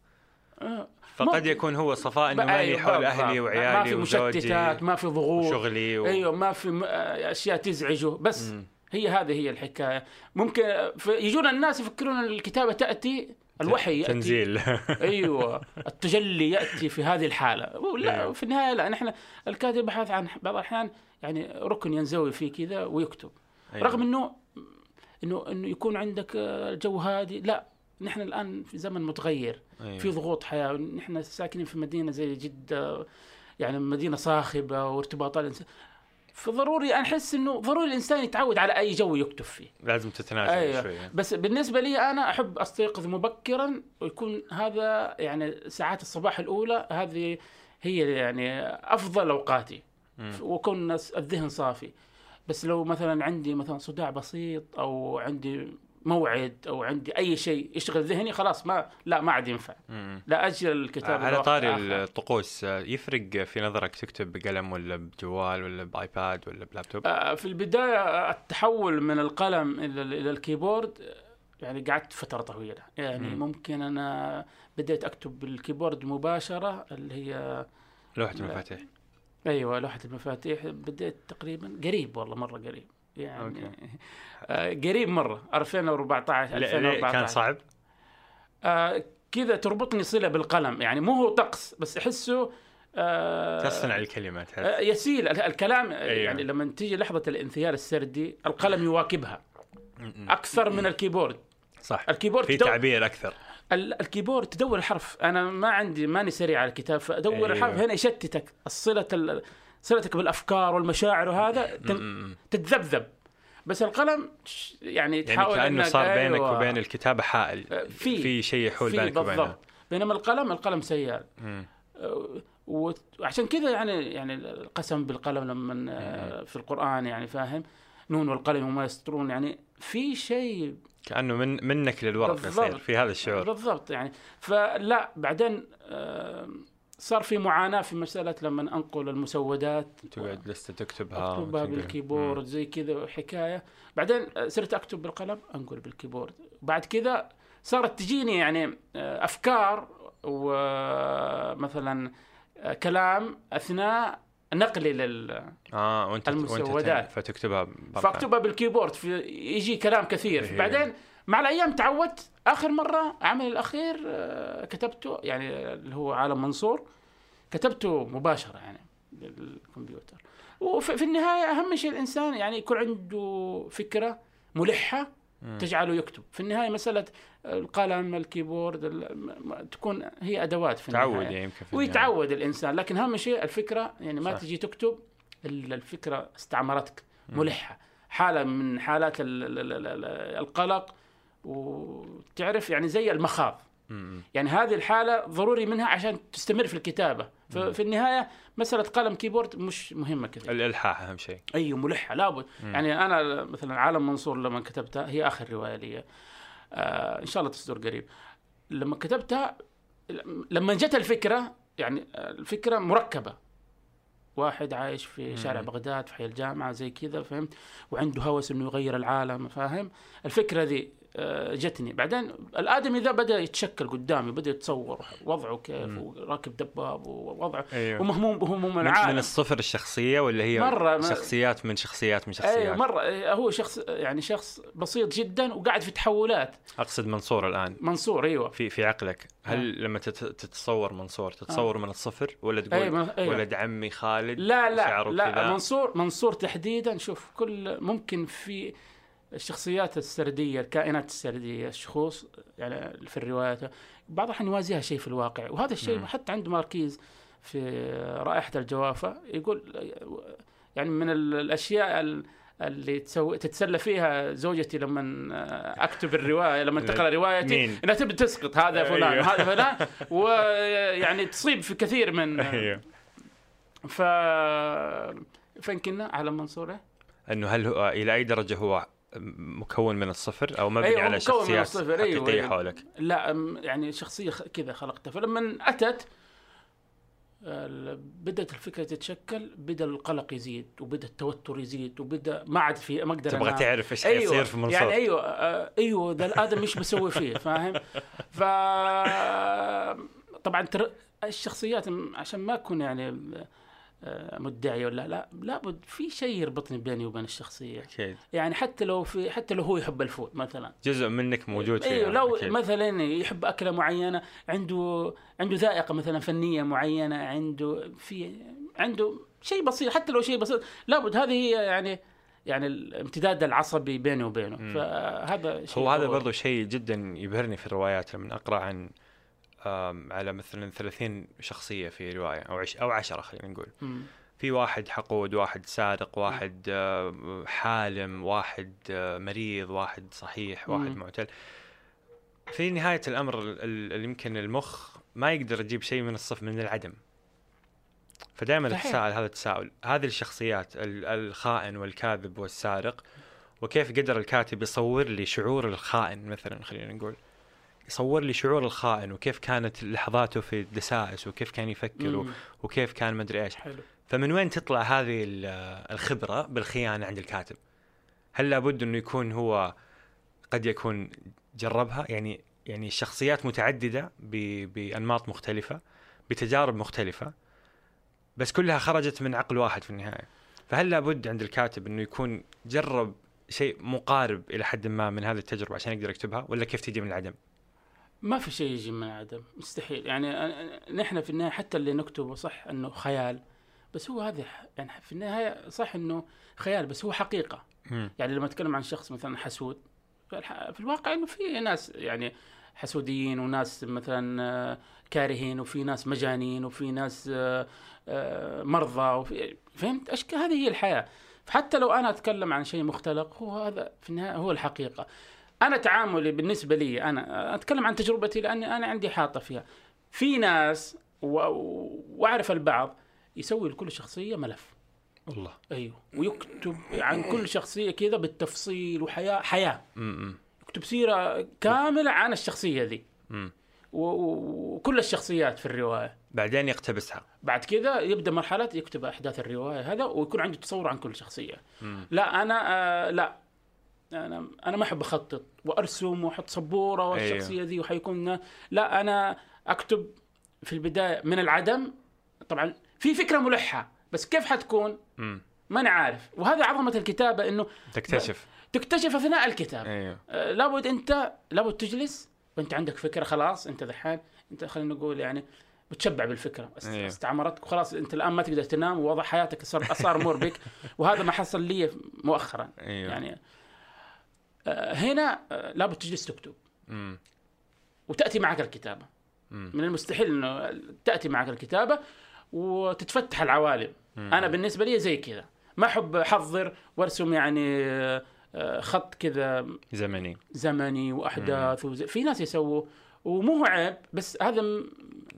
آه. فقد. يكون هو صفاء إنه ماني أيوه، حول. أهلي ما وعيالي في وزوجي مشتتات ما في ضغوط وشغلي و... أيوه ما في م- آه، أشياء تزعجه بس مم. هي هذه هي الحكاية ممكن آه، يجون الناس يفكرون الكتابة تأتي الوحي يأتي تنزيل أيوه التجلي يأتي في هذه الحالة لا أيوه. في النهاية لا نحن الكاتب يبحث عن بعض الأحيان يعني ركن ينزوي فيه كذا ويكتب أيوه. رغم إنه إنه إنه يكون عندك جو هادي لا نحن الآن في زمن متغير أيوه. في ضغوط حياة نحن ساكنين في مدينة زي جدة يعني مدينة صاخبة وارتباطات الإنسان فضروري أحس إنه ضروري الإنسان يتعود على أي جو يكتب فيه لازم تتنازل أيوه. شوية بس بالنسبة لي أنا أحب أستيقظ مبكرا ويكون هذا يعني ساعات الصباح الأولى هذه هي يعني أفضل أوقاتي. وكون الذهن صافي بس لو مثلا عندي مثلا صداع بسيط أو عندي موعد أو عندي أي شيء يشغل ذهني خلاص ما لا ما عاد ينفع. لا أجل الكتابة على طاري آخر. الطقوس يفرق في نظرك تكتب بقلم ولا بجوال ولا ب iPad ولا بلابتوب؟ آه، في البداية التحول من القلم إلى إلى ال keyboard يعني قعدت فترة طويلة يعني مم. ممكن أنا بديت أكتب بال keyboard مباشرة اللي هي لوحة. المفاتيح أيوه لوحة المفاتيح بديت تقريبا قريب والله مرة قريب. يعني okay. آه قريب مرة 2014 لا- ليه؟ 2014 كان صعب؟ آه كذا تربطني صلة بالقلم. يعني مو هو طقس بس أحسه آه تصنع الكلمات آه، يسيل. ال- الكلام أيوه. يعني لما تيجي لحظة الانثيال السردي القلم يواكبها. أكثر من ال keyboard. صح. ال keyboard في تعبير أكثر. الكيبورد تدور الحرف. أنا ما عندي ماني سريع على الكتاب فادور أيوه. الحرف هنا يشتتك. الصله ال- صلتك بالأفكار والمشاعر وهذا. تتذبذب. بس القلم يعني يعني تحاول كأنه إنك- صار بينك أيوة. وبين الكتابة حائل. في في شيء يحول بينك وبينها بالضبط. بينما القلم القلم سيال. أه، وعشان كذا يعني يعني القسم بالقلم لما آه، في القرآن يعني فاهم؟ نون والقلم وما يسطرون يعني في شيء كأنه من منك للورق. يصير في هذا الشعور. بالضبط يعني. فلا بعدين صار في معاناة في مسألة لما أنقل المسودات. تقعد لسه تكتبها أكتبها. بالكيبورد زي كذا حكاية. بعدين آه، صرت أكتب بالقلم أنقل بالكيبورد. بعد كذا صارت تجيني يعني آه، أفكار ومثلا آه، كلام أثناء نقلي لل آه وأنت المسودات. فتكتبها فأكتبها بالكيبورد في يجي كلام كثير إيه. بعدين مع الأيام تعودت آخر مرة عملي الأخير آه، كتبته يعني اللي هو عالم منصور كتبته مباشرة يعني بالكمبيوتر وفي في النهاية أهم شيء الإنسان يعني يكون عنده فكرة ملحة. تجعله يكتب في النهاية مسألة القلم الكيبورد تكون هي أدوات في تعود النهاية يعني يمكن في النهاية. ويتعود الإنسان لكن أهم شيء الفكرة يعني ما صح. تجي تكتب إلا الفكرة استعمرتك. ملحة حالة من حالات ال- ال- ال- ال- القلق وتعرف يعني زي المخاض. يعني هذه الحالة ضروري منها عشان تستمر في الكتابة مم. ففي النهاية مسألة قلم كيبورد مش مهمة كذا الإلحاح أهم شيء أي ملحة لابد. يعني أنا مثلا عالم منصور لما كتبتها هي آخر رواية لي آه إن شاء الله تصدر قريب. لما كتبتها لما جت الفكرة يعني الفكرة مركبة. واحد عايش في. شارع بغداد في حي الجامعة زي كذا فهمت؟ وعنده هوس إنه يغير العالم فاهم؟ الفكرة ذي آه، جتني. بعدين الآدمي ذا بدأ يتشكل قدامي بدأ يتصور وضعه كيف مم. وراكب دباب ووضعه. أيوه. ومهموم بهموم من, من العالم. الصفر الشخصية ولا هي مرة شخصيات من شخصيات من اي شخصيات؟ مرة. إيه، هو شخص يعني شخص بسيط جدا وقاعد في تحولات. أقصد منصور الآن. منصور أيوه. في في عقلك. هل لما تت- تتصور منصور تتصور من الصفر؟ ولا تقول اي ما- أيوة. ولد عمي خالد لا لا لا؟ منصور منصور تحديدا. شوف كل ممكن في الشخصيات السردية الكائنات السردية الشخوص يعني في الروايات بعض الأحيان يوازيها شيء في الواقع وهذا الشيء مم. حتى عند ماركيز في رائحة الجوافة يقول يعني من ال- الأشياء ال- اللي تسوي تتسلى فيها زوجتي لما أكتب الرواية لما تقرأ روايتي؟ إنها تبدا تسقط هذا فلان أيوه. هذا فلان ويعني تصيب في كثير من أيوه ف فين كنا على منصورة؟ أنه هل هو إلى أي درجة هو مكون من الصفر أو مبني أيوة، على شخصيات الصفر، أيوة، حقيقية أيوة. حولك لا يعني شخصية كذا خلقتها فلما أتت بدأت الفكرة تتشكل بدأ القلق يزيد وبدأ التوتر يزيد وبدأ ما عاد في ما أقدر تبغى. تعرف إيش حيصير في منصور يعني أيوه آه، أيوه ذا الآدم إيش بسوي فيه فاهم ف طبعا تر... الشخصيات عشان ما أكون يعني مدعي ولا لا لابد في شيء يربطني بيني وبين الشخصية أكيد يعني حتى لو في حتى لو هو يحب الفول مثلا جزء منك موجود فيها أيوه لو أكيد. مثلا يحب أكلة معينة عنده عنده ذائقة مثلا فنية معينة عنده في عنده شيء بسيط حتى لو شيء بسيط لابد هذه هي يعني يعني الامتداد العصبي بيني وبينه مم. فهذا شيء هو هذا. برضو شيء جدا يبهرني في الروايات لما أقرأ عن على مثلا 30 شخصية في رواية أو عش أو 10 خلينا نقول. في واحد حقود واحد سارق واحد حالم واحد مريض واحد صحيح واحد. معتل في نهاية الأمر ال- ال- اللي يمكن المخ ما يقدر يجيب شيء من الصفر من العدم فدائما. اتساءل هذا التساؤل هذه الشخصيات ال- الخائن والكاذب والسارق وكيف قدر الكاتب يصور لي شعور الخائن مثلا خلينا نقول يصور لي شعور الخائن وكيف كانت لحظاته في الدسائس وكيف كان يفكر مم. وكيف كان مدري إيش حلو فمن وين تطلع هذه ال- الخبرة بالخيانة عند الكاتب؟ هل لابد إنه يكون هو قد يكون جربها يعني يعني الشخصيات متعددة ب- بأنماط مختلفة بتجارب مختلفة بس كلها خرجت من عقل واحد في النهاية فهل لابد عند الكاتب إنه يكون جرب شيء مقارب إلى حد ما من هذه التجربة عشان يقدر يكتبها ولا كيف تجي من العدم؟ ما في شيء يجي من عدم مستحيل. يعني نحن في النهاية حتى اللي نكتبه صح إنه خيال بس هو هذا يعني في النهاية صح إنه خيال بس هو حقيقة. مم. يعني لما أتكلم عن شخص مثلا حسود في الواقع إنه في ناس يعني حسوديين وناس مثلا آه، كارهين وفي ناس مجانين وفي ناس آه، آه، مرضى وفي فهمت؟ اشكال هذه هي الحياة. فحتى لو أنا أتكلم عن شيء مختلق هو هذا في النهاية هو الحقيقة. أنا تعاملي بالنسبة لي أنا أتكلم عن تجربتي لأني أنا عندي حاطة فيها. في ناس وأعرف البعض يسوي لكل شخصية ملف. الله. أيوه. ويكتب عن كل شخصية كذا بالتفصيل وحياة حياة. يكتب سيرة كاملة عن الشخصية ذي. وكل الشخصيات في الرواية. بعدين يقتبسها. بعد كذا يبدأ مرحلة يكتب أحداث الرواية هذا ويكون عنده تصور عن كل شخصية. مم. لا أنا آه لا. أنا أنا ما أحب أخطط وأرسم وأحط سبورة والشخصيه ذي وحيكون لا أنا أكتب في البداية من العدم. طبعا في فكرة ملحة بس كيف حتكون؟ ما أنا عارف. وهذا عظمة الكتابة إنه تكتشف. تكتشف أثناء الكتابة. أيوه. آه، لابد انت لابد تجلس وأنت عندك فكرة خلاص أنت ذحين. أنت خلينا نقول يعني بتشبع بالفكرة أيوه. استعمرتك وخلاص. أنت الآن ما تقدر تنام ووضع حياتك صار صار مربك وهذا ما حصل لي مؤخرا. أيوه. يعني هنا آه، لابد تجلس تكتب. وتأتي معك الكتابة. من المستحيل إنه تأتي معك الكتابة وتتفتح العوالم. أنا بالنسبة لي زي كذا. ما أحب أحضر وأرسم يعني آه، آه، خط كذا زمني. زمني وأحداث وزي في ناس يسووا. ومو هو عيب بس هذا م...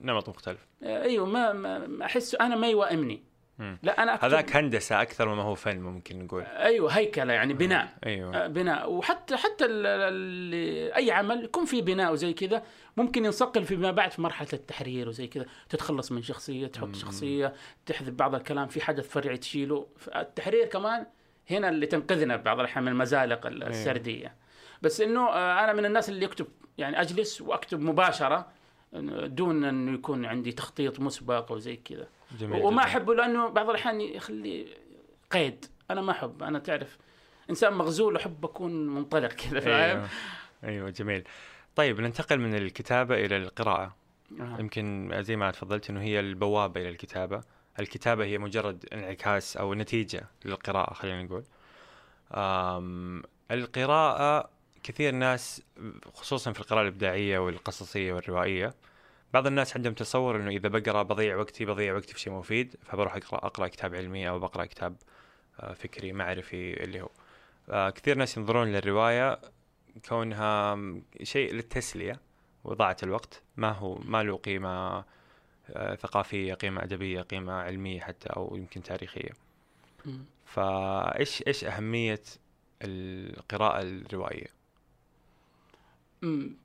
نمط مختلف. آه، أيوه ما ما أحس أنا ما يوائمني. مم. لا أنا أكتب هذاك هندسة أكثر مما هو فن ممكن نقول. أيوه هيكلة يعني بناء. أيوه. آه، بناء. وحتى حتى ال- ال- أي عمل يكون فيه بناء وزي كذا ممكن ينصقل فيما بعد في مرحلة التحرير وزي كذا. تتخلص من شخصية تحط شخصية تحذف بعض الكلام في حدث فرعي تشيله. التحرير كمان هنا اللي تنقذنا بعض الأحيان من المزالق ال- السردية. بس إنه آه، أنا من الناس اللي يكتب يعني أجلس وأكتب مباشرة دون إنه يكون عندي تخطيط مسبق وزي كذا. جميل وما. أحبه لأنه بعض الأحيان يخلي قيد. أنا ما أحب أنا تعرف إنسان مغزول أحب أكون منطلق كذا فاهم؟ أيوه أيوه جميل. طيب ننتقل من الكتابة إلى القراءة. آه. يمكن زي ما تفضلت إنه هي البوابة إلى الكتابة. الكتابة هي مجرد انعكاس أو نتيجة للقراءة خلينا نقول. أم القراءة كثير ناس خصوصا في القراءة الإبداعية والقصصية والروائية بعض الناس عندهم تصور إنه إذا بقرأ بضيع وقتي بضيع وقتي في شيء مفيد فبروح أقرأ أقرأ كتاب علمي أو بقرأ كتاب آه، فكري معرفي اللي هو. آه، كثير ناس ينظرون للرواية كونها شيء للتسلية وإضاعة الوقت ما هو ما له قيمة آه، ثقافية قيمة أدبية قيمة علمية حتى أو يمكن تاريخية. مم. فإيش إيش أهمية القراءة الروائيه أمم،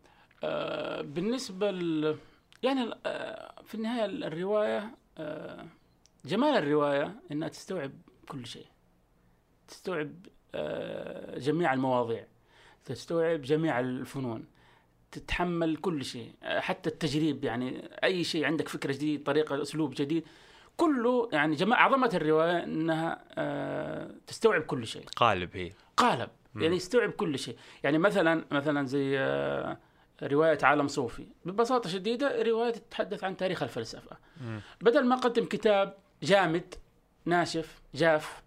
آه، بالنسبة ل... يعني آه، في النهاية الرواية آه، جمال الرواية إنها تستوعب كل شيء. تستوعب آه، جميع المواضيع. تستوعب جميع الفنون. تتحمل كل شيء. حتى التجريب يعني أي شيء عندك فكرة جديد طريقة أسلوب جديد كله يعني جمال عظمة الرواية إنها تستوعب كل شيء. قالب هي. قالب. يعني يستوعب كل شيء. يعني مثلا مثلا زي رواية عالم صوفي. ببساطة شديدة رواية تتحدث عن تاريخ الفلسفة. مم. بدل ما أقدم كتاب جامد ناشف جاف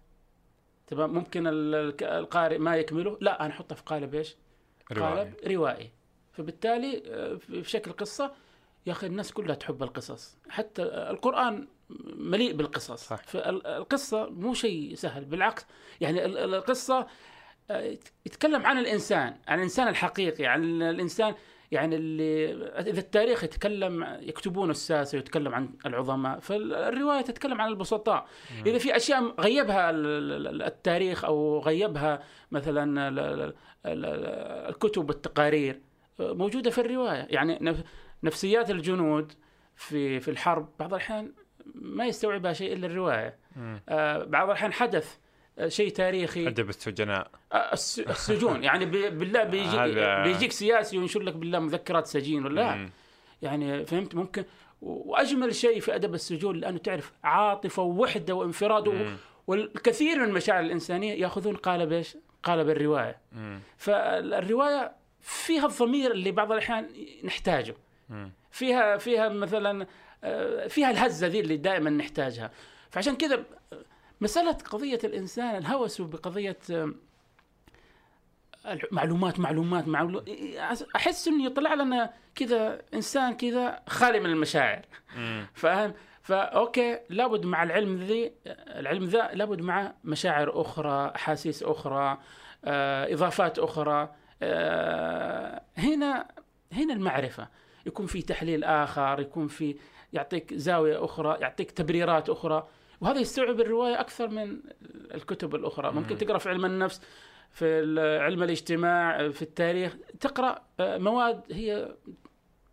تمام ممكن القارئ ما يكمله لا أنا أحطه في قالب إيش؟ روائي. قالب روائي. فبالتالي آه، في في شكل قصة يا أخي الناس كلها تحب القصص. حتى القرآن مليء بالقصص. صح. فالقصة مو شيء سهل. بالعكس يعني ال- ال- القصة آه، يتكلم عن الإنسان عن الإنسان الحقيقي عن الإنسان يعني اللي إذا التاريخ يتكلم يكتبون الساسة ويتكلم عن العظماء فالرواية تتكلم عن البسطاء. إذا في أشياء غيبها ال- ال- التاريخ أو غيبها مثلا ال- ال- ال- الكتب والتقارير موجودة في الرواية. يعني نف- نفسيات الجنود في في الحرب بعض الأحيان ما يستوعبها شيء إلا الرواية. مم. آه، بعض الأحيان حدث شيء تاريخي ادب السجناء آه، الس- السجون يعني بالله بيجي بيجيك سياسي وينشر لك بالله مذكرات سجين ولا لا مم. يعني فهمت ممكن وأجمل شيء في أدب السجون لأنه تعرف عاطفة ووحدة وانفراد مم. والكثير من المشاعر الإنسانية يأخذون قالب إيش؟ قالب الرواية مم. فالرواية فيها الضمير اللي بعض الأحيان نحتاجه مم. فيها فيها مثلا آه، فيها الهزة ذي اللي دائما نحتاجها فعشان كذا مسألة قضية الإنسان الهوس بقضية آه، معلومات معلومات معلومات أحس إنه يطلع لنا كذا إنسان كذا خالي من المشاعر. فاهم؟ ف okay لابد مع العلم ذي العلم ذا لابد مع مشاعر أخرى أحاسيس أخرى آه، إضافات أخرى. آه، هنا هنا المعرفة. يكون في تحليل آخر يكون في يعطيك زاوية أخرى يعطيك تبريرات أخرى. وهذا يستوعب الرواية أكثر من الكتب الأخرى ممكن مم. تقرأ في علم النفس في علم الاجتماع في التاريخ تقرأ آه، مواد هي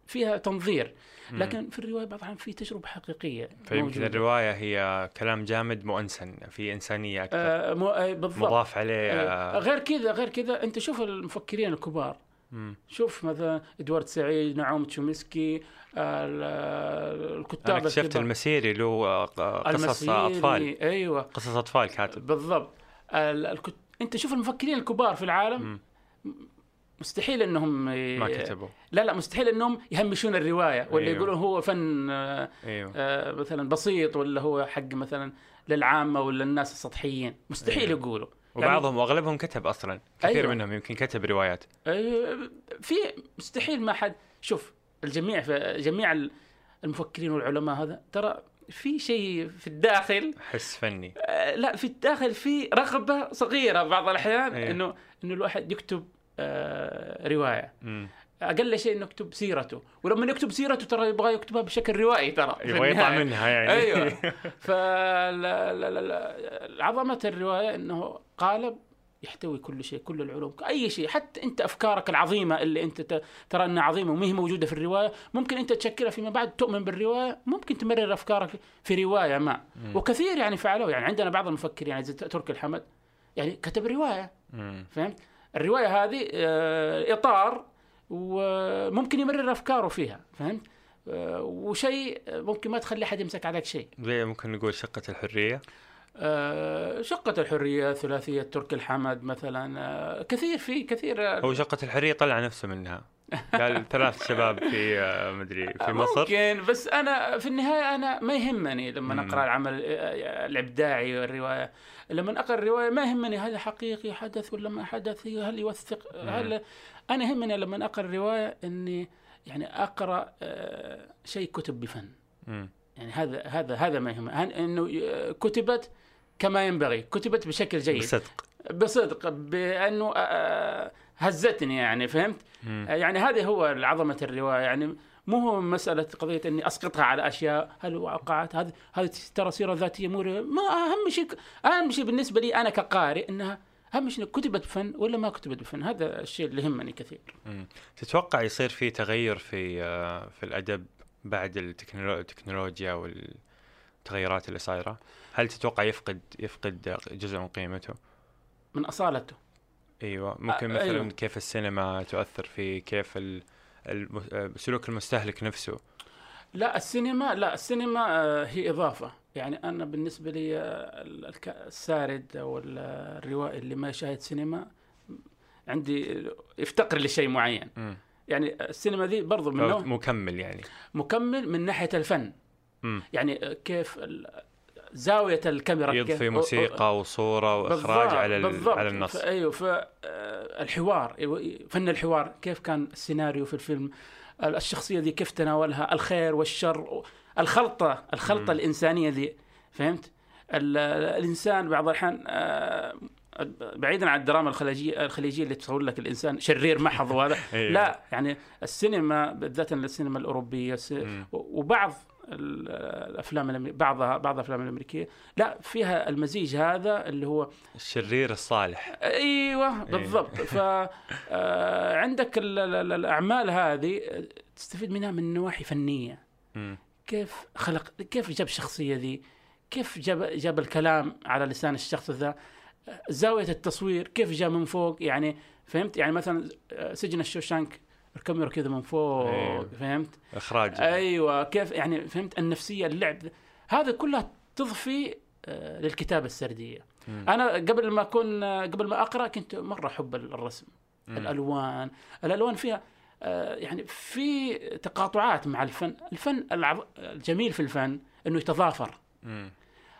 فيها تنظير. لكن في الرواية بعض الأحيان في تجربة حقيقية فيمكن. الرواية هي كلام جامد مؤنسن في إنسانية أكثر آه مو بالضبط مضاف عليه آه آه. غير كذا غير كذا أنت شوف المفكرين الكبار مم. شوف مثلا إدوارد سعيد نعوم تشومسكي آه ال- أنا الكتاب اكتشفت. المسيري له قصص المسيري، أطفال أيوه قصص أطفال كاتب بالضبط ال- الكت... أنت شوف المفكرين الكبار في العالم مم. مستحيل إنهم ي... ما كتبوا لا لا مستحيل إنهم يهمشون الرواية ولا أيوه. يقولون هو فن أيوه آه، مثلا بسيط ولا هو حق مثلا للعامة ولا الناس السطحيين مستحيل أيوه. يقولوا وبعضهم وأغلبهم كتب أصلا كثير أيوه. منهم يمكن كتب روايات آه، في مستحيل ما حد شوف الجميع في جميع المفكرين والعلماء هذا ترى في شيء في الداخل حس فني آه، لا في الداخل في رغبة صغيرة بعض الأحيان أيوه. إنه إنه الواحد يكتب آه، رواية مم. أقل شيء إنه يكتب سيرته. ولما يكتب سيرته ترى يبغى يكتبها بشكل روائي ترى يبغى يطلع النهاية. منها يعني. أيوه. فعظمه الرواية إنه قالب يحتوي كل شيء كل العلوم أي شيء. حتى أنت أفكارك العظيمة اللي أنت ترى إنها عظيمة وما هي موجودة في الرواية ممكن أنت تشكلها فيما بعد تؤمن بالرواية ممكن تمرر أفكارك في رواية ما. مم. وكثير يعني فعلوا يعني عندنا بعض المفكرين يعني زي تركي الحمد يعني كتب رواية. فهمت؟ الرواية هذه آه، إطار وممكن يمرر أفكاره فيها فهمت؟ آه، وشيء ممكن ما تخلي أحد يمسك عليك شيء. زي ممكن نقول شقة الحرية؟ آه، شقة الحرية ثلاثية ترك الحمد مثلا آه، كثير في كثير آه، هو شقة الحرية طلع نفسه منها. قال ثلاث شباب في آه، مدري في مصر. ممكن بس أنا في النهاية أنا ما يهمني لما. اقرا العمل آه، الإبداعي والرواية. لما اقرا الرواية ما يهمني هل حقيقي حدث ولا ما حدث هل يوثق هل أنا يهمني لما أقرأ الرواية إني يعني أقرأ آه، شيء كتب بفن. مم. يعني هذا هذا هذا ما يهم إنه ي- كتبت كما ينبغي. كتبت بشكل جيد. بصدق. بصدق بأنه آه، هزتني يعني فهمت؟ مم. يعني هذه هو عظمة الرواية. يعني مو هو مسألة قضية إني أسقطها على أشياء. هل وقعت هذه هذه ترى سيرة ذاتية مو. ما أهم شيء أهم شيء بالنسبة لي أنا كقارئ إنها اهم شيء كتبت بفن ولا ما كتبت بفن هذا الشيء اللي يهمني كثير مم. تتوقع يصير في تغير في آه، في الأدب بعد التكنولو- التكنولوجيا والتغيرات اللي صايرة؟ هل تتوقع يفقد يفقد جزء من قيمته؟ من أصالته أيوه ممكن آه، مثلا أيوة. كيف السينما تؤثر في كيف سلوك المستهلك نفسه لا السينما لا السينما آه، هي إضافة يعني أنا بالنسبة لي آه، السارد أو ال- الروائي اللي ما يشاهد سينما عندي يفتقر لشيء معين مم. يعني السينما ذي برضو من نوع مكمل يعني مكمل من ناحية الفن مم. يعني آه، كيف زاوية الكاميرا يضفي موسيقى وصورة وإخراج على ال... بالضبط. على النص أيوه فالحوار فن الحوار كيف كان السيناريو في الفيلم ال- الشخصية ذي كيف تناولها الخير والشر الخلطة الخلطة مم. الإنسانية ذي فهمت ال- الإنسان بعض الأحيان آه، بعيدا عن الدراما الخليجية الخليجية اللي تصور لك الإنسان شرير محض وهذا أيوة. لا يعني السينما بالذات السينما الأوروبية. وبعض ال- الأفلام بعضها بعض الأفلام الأمريكية لا فيها المزيج هذا اللي هو الشرير الصالح أيوه بالضبط ف آه، الأعمال هذه تستفيد منها من نواحي فنية. كيف خلق كيف جاب الشخصية ذي؟ كيف جاب جاب الكلام على لسان الشخص ذا؟ زاوية التصوير كيف جاء من فوق؟ يعني فهمت؟ يعني مثلا آه، سجن الشوشانك الكاميرا كذا من فوق أيوه. فهمت؟ إخراج. أيوه كيف؟ يعني فهمت؟ النفسية اللعب هذا كلها تضفي آه، للكتابة السردية. مم. أنا قبل ما أكون آه، قبل ما أقرأ كنت مرة أحب الرسم مم. الألوان. الألوان فيها يعني في تقاطعات مع الفن الفن الجميل في الفن إنه يتضافر مم.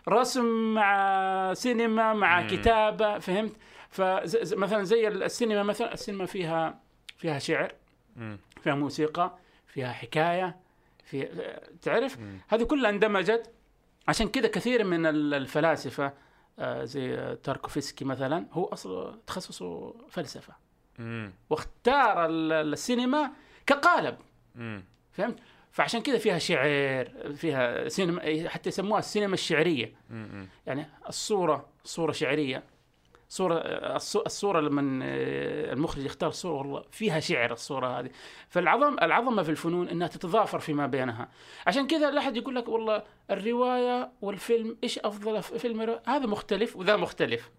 رسم مع سينما مع مم. كتابة فهمت فمثلا زي السينما مثلا السينما فيها فيها شعر مم. فيها موسيقى فيها حكاية في تعرف مم. هذه كلها اندمجت عشان كذا كثير من ال- الفلاسفة آه، زي تاركوفسكي مثلا هو اصله تخصصه فلسفة مم. واختار ال- السينما كقالب مم. فهمت فعشان كذا فيها شعر فيها سينما حتى يسموها السينما الشعرية مم. يعني الصورة صورة شعرية صورة الصو- الصورة لما آه، المخرج يختار صورة والله فيها شعر الصورة هذه فالعظم العظمة في الفنون إنها تتضافر فيما بينها عشان كذا لا أحد يقول لك والله الرواية والفيلم إيش أفضل فيلم؟ هذا مختلف وذا مختلف.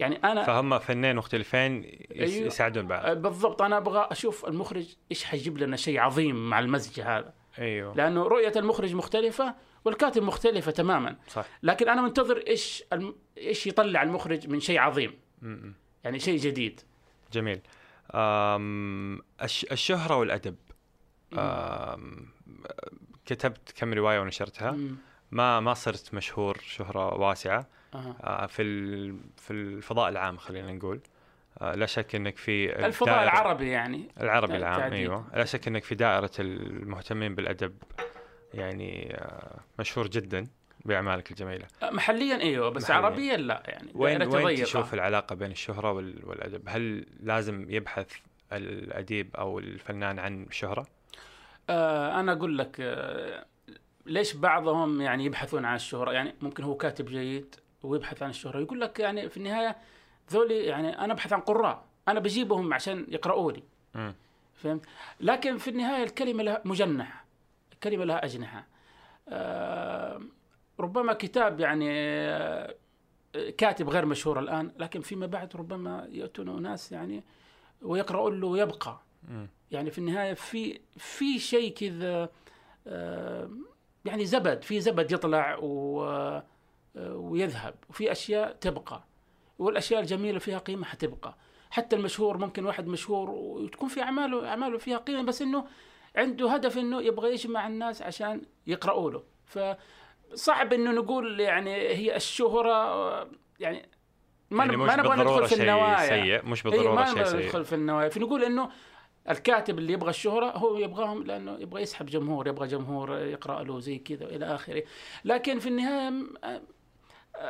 يعني أنا فهم فنين مختلفين أيوه. يساعدون بعض. آه، بالضبط. أنا أبغى أشوف المخرج إيش حيجيب لنا شيء عظيم مع المزج هذا. أيوه. لأنه رؤية المخرج مختلفة والكاتب مختلفة تماما. صح. لكن أنا منتظر إيش الم- إيش يطلع المخرج من شيء عظيم. مم. يعني شيء جديد. جميل. أم الش- الشهرة والأدب. أم كتبت كم رواية ونشرتها. مم. ما ما صرت مشهور شهرة واسعة. آه، في في الفضاء العام خلينا نقول. آه، لا شك إنك في الفضاء العربي يعني. العربي العام تعديل. أيوه. لا شك إنك في دائرة المهتمين بالأدب يعني آه، مشهور جدا بأعمالك الجميلة. محليا أيوه بس محلياً. عربيا لا يعني. وين وين. تشوف العلاقة بين الشهرة وال- والأدب؟ هل لازم يبحث الأديب أو الفنان عن شهرة؟ آه أنا أقول لك آه ليش بعضهم يعني يبحثون عن الشهرة؟ يعني ممكن هو كاتب جيد ويبحث عن الشهرة. يقول لك يعني في النهاية ذولي يعني أنا أبحث عن قراء أنا بجيبهم عشان يقرأوا لي. فهمت؟ لكن في النهاية الكلمة لها مجنح الكلمة لها أجنحة. آه ربما كتاب يعني آه كاتب غير مشهور الآن لكن فيما بعد ربما يأتون ناس يعني ويقرؤون له ويبقى. يعني في النهاية في في شيء كذا آه يعني زبد في زبد يطلع و ويذهب. وفي أشياء تبقى والأشياء الجميلة فيها قيمة حتبقى. حتى المشهور ممكن واحد مشهور وتكون في أعماله أعماله فيها قيمة بس إنه عنده هدف إنه يبغى يجمع الناس عشان يقرأوا له. فصعب إنه نقول يعني هي الشهرة آه، يعني ما يعني ما نبغى ندخل في النوايا. سيء مش إيه بالضرورة ما شيء نبغى سيء. ندخل في النوايا. فنقول إنه الكاتب اللي يبغى الشهرة هو يبغاهم لأنه يبغى يسحب جمهور يبغى جمهور يقرأ له زي كذا إلى آخره. لكن في النهاية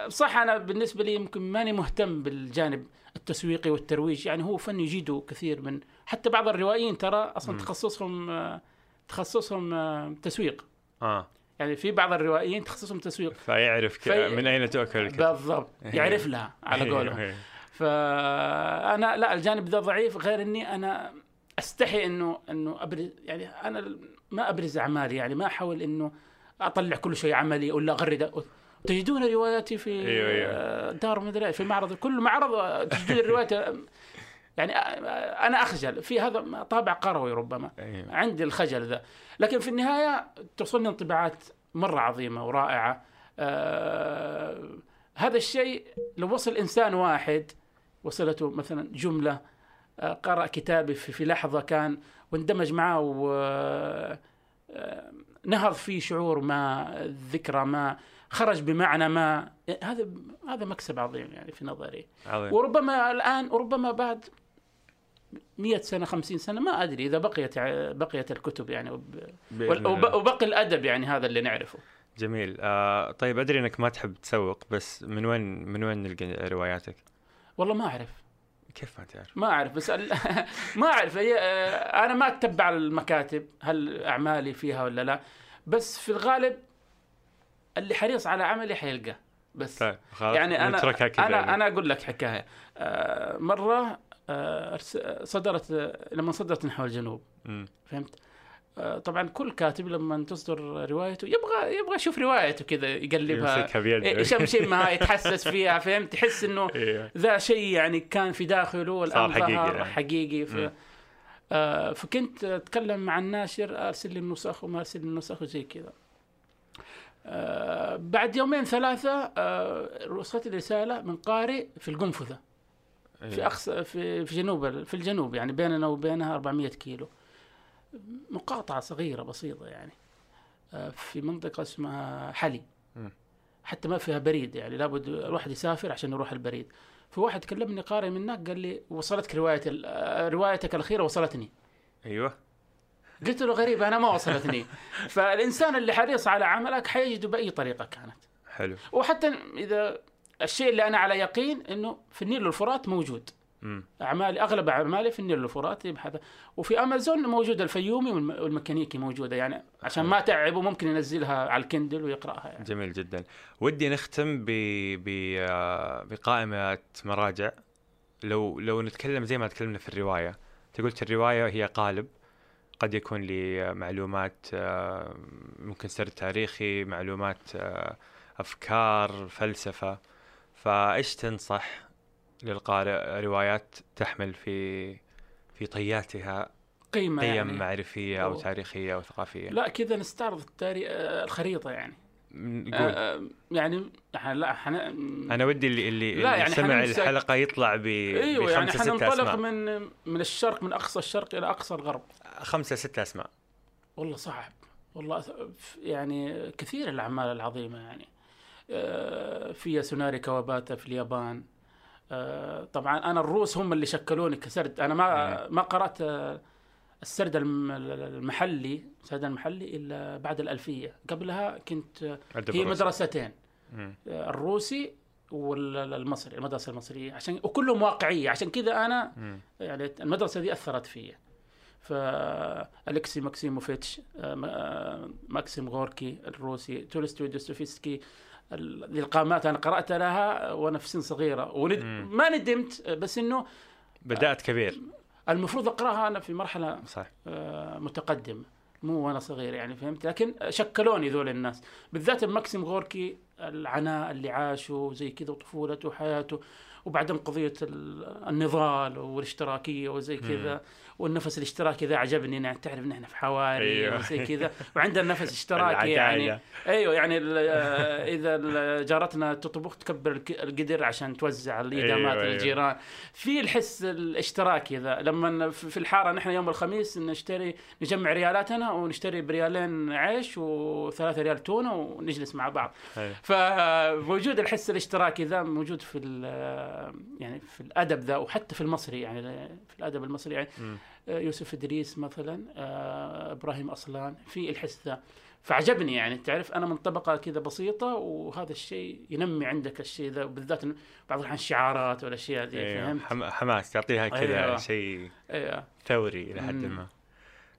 صح أنا بالنسبة لي يمكن ماني مهتم بالجانب التسويقي والترويج يعني هو فن يجيده كثير من حتى بعض الروائيين ترى أصلا مم. تخصصهم آه، تخصصهم آه، تسويق. آه. يعني في بعض الروائيين تخصصهم تسويق. فيعرف. في- من أين تؤكل بالضبط. يعرف لها على قوله إيه. فأنا لا الجانب ذا ضعيف غير إني أنا أستحي إنه إنه أبرز يعني أنا ما أبرز أعمالي يعني ما أحاول إنه أطلع كل شيء عملي ولا أغرد. تجدون رواياتي في أيوة، أيوة. آه، دار مدري في معرض كل معرض آه، تجدون الروايات آه، يعني آه، أنا أخجل في هذا طابع قروي ربما أيوة. عندي الخجل ذا لكن في النهاية توصلني انطباعات مرة عظيمة ورائعة آه هذا الشيء لو وصل إنسان واحد وصلته مثلا جملة آه قرأ كتابي في, في لحظة كان واندمج معه و آه، نهض فيه شعور ما ذكرى ما خرج بمعنى ما هذا هذا مكسب عظيم يعني في نظري. عظيم. وربما الآن وربما بعد 100 سنة 50 سنة ما أدري إذا بقيت بقيت الكتب يعني وب-. وبقي الأدب يعني هذا اللي نعرفه. جميل. آه طيب أدري إنك ما تحب تسوق بس من وين من وين نلقى رواياتك؟ والله ما أعرف. كيف ما تعرف؟ ما أعرف بس ما أعرف. هي آه، أنا ما أتبع المكاتب هل أعمالي فيها ولا لا. بس في الغالب اللي حريص على عملي حيلقاه. بس طيب خلاص يعني أنا أنا يعني. أنا أقول لك حكاية. آه، مرة آه، صدرت آه، لما صدرت نحو الجنوب. مم. فهمت؟ آه، طبعا كل كاتب لما تصدر روايته يبغى يبغى يشوف روايته كذا يقلبها. يمسكها بيده. يشمشمها يتحسس فيها فهمت؟ تحس إنه أيوه ذا شيء يعني كان في داخله والان صار حقيقي يعني. حقيقي. ف... آه فكنت أتكلم مع الناشر أرسل لي النسخ وما أرسل لي النسخ وزي كذا. آه بعد يومين ثلاثة آه وصلت لي رسالة من قارئ في القنفذة. في أيوة. أقصى في في جنوب في الجنوب يعني بيننا وبينها 400 كيلو. مقاطعة صغيرة بسيطة يعني آه، في منطقة اسمها حلي. حتى ما فيها بريد يعني لابد الواحد يسافر عشان يروح البريد. في واحد كلمني قارئ من هناك قال لي وصلتك آه، روايتك الأخيرة وصلتني. أيوه. قلت له غريب أنا ما وصلتني. فالإنسان اللي حريص على عملك حيجده بأي طريقة كانت. حلو. وحتى إذا الشيء اللي أنا على يقين إنه في النيل والفرات موجود. أعمالي أغلب أعمالي في النيل والفرات يبحث وفي أمازون موجود الفيومي والم- والميكانيكي موجودة. يعني عشان ما تعبه ممكن ينزلها على الكندل ويقرأها يعني. جميل جدا. ودي نختم ب... ب... بقائمة مراجع. لو لو نتكلم زي ما تكلمنا في الرواية. انت قلت الرواية هي قالب. قد يكون لي معلومات آه، ممكن سرد تاريخي معلومات آه، أفكار فلسفة. فإيش تنصح للقارئ روايات تحمل في في طياتها؟ قيمة قيم يعني. معرفية أو أوه. تاريخية أو ثقافية. لا كذا نستعرض التاريخ آه، الخريطة يعني. آه، آه، يعني إح- لا حن... أنا ودي اللي اللي, لا، يعني سمع الحلقة يطلع ب أيوه يعني بخمسه ستة حننطلق أسماء. من من الشرق من أقصى الشرق إلى أقصى الغرب. خمسة ستة أسماء. والله صعب. والله يعني كثير الأعمال العظيمة يعني. آه، في ياسوناري كواباتا في اليابان. طبعا أنا الروس هم اللي شكلوني كسرد. أنا ما ما قرأت السرد الم- المحلي السرد المحلي الا بعد الألفية قبلها كنت هي. مدرستين مم. الروسي والمصري المدرسة المصرية عشان وكلهم واقعية عشان كذا أنا مم. يعني المدرسة دي أثرت فيا فالكسي ماكسيموفيتش ما- ماكسيم غوركي الروسي تولستوي ذي القامات أنا قرأت لها وأنا في سن صغيرة وند... ما ندمت بس إنه بدأت كبير المفروض أقرأها أنا في مرحلة صح آه، متقدمه مو وأنا صغير يعني فهمت؟ لكن شكلوني ذول الناس بالذات ماكسيم غوركي العناء اللي عاشه زي كذا وطفولته وحياته وبعدين قضية ال- النضال والاشتراكية وزي كذا. والنفس الاشتراكي ذا عجبني يعني تعرف ان إحنا في حواري أيوه. وزي كذا وعندنا نفس اشتراكي يعني. أيوه يعني آه، إذا جارتنا تطبخ تكبر القدر عشان توزع الايدامات أيوه، أيوه. للجيران في الحس الاشتراكي ذا لما في الحارة نحن يوم الخميس نشتري نجمع ريالاتنا ونشتري بريالين عيش وثلاثة ريال تونة ونجلس مع بعض أيوه. فوجود الحس الاشتراكي ذا موجود في يعني في الأدب ذا وحتى في المصري يعني في الأدب المصري يعني مم. يوسف إدريس مثلا آه، إبراهيم أصلان في الحس ذا فعجبني يعني تعرف أنا من طبقة كذا بسيطة وهذا الشيء ينمي عندك الشيء ذا بالذات بعض الأحيان الشعارات والاشياء ذي أيوه. فهمت؟ حم... حماس تعطيها كذا أيوه. شيء أيوه ثوري إلى حد. ما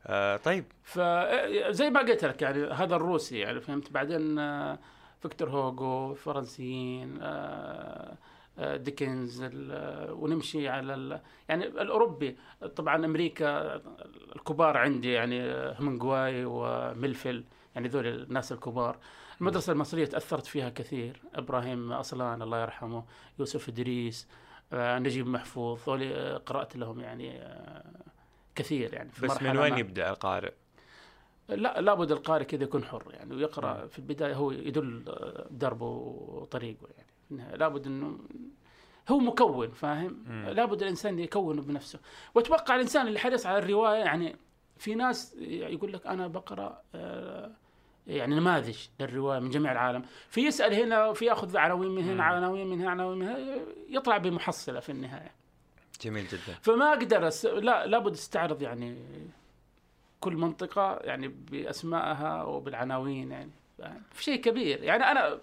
آه طيب فزي ما قلت لك يعني هذا الروسي يعني فهمت بعدين آه، فيكتور هوغو فرنسيين آه، آه، ديكنز ونمشي على ال... يعني الأوروبي طبعا أمريكا الكبار عندي يعني همنجواي وميلفيل يعني ذول الناس الكبار. المدرسة المصرية تأثرت فيها كثير إبراهيم أصلان الله يرحمه يوسف إدريس آه، نجيب محفوظ ذول آه، قرأت لهم يعني آه، كثير يعني في بس من وين يبدأ القارئ؟ لا لابد القارئ كذا يكون حر يعني ويقرأ في البداية هو يدل دربه وطريقه يعني. النهاية لابد إنه هو مكون فاهم؟ مم. لابد الإنسان يكون بنفسه. وأتوقع الإنسان اللي حريص على الرواية يعني في ناس يقول لك أنا بقرأ آه، يعني نماذج للرواية من جميع العالم. في يسأل هنا وفي يأخذ عناوين من. هنا عناوين من هنا عناوين من هنا يطلع بمحصلة في النهاية. جميل جدا. فما أقدر أس... لا لابد استعرض يعني كل منطقة يعني بأسمائها وبالعناوين يعني شيء كبير. يعني أنا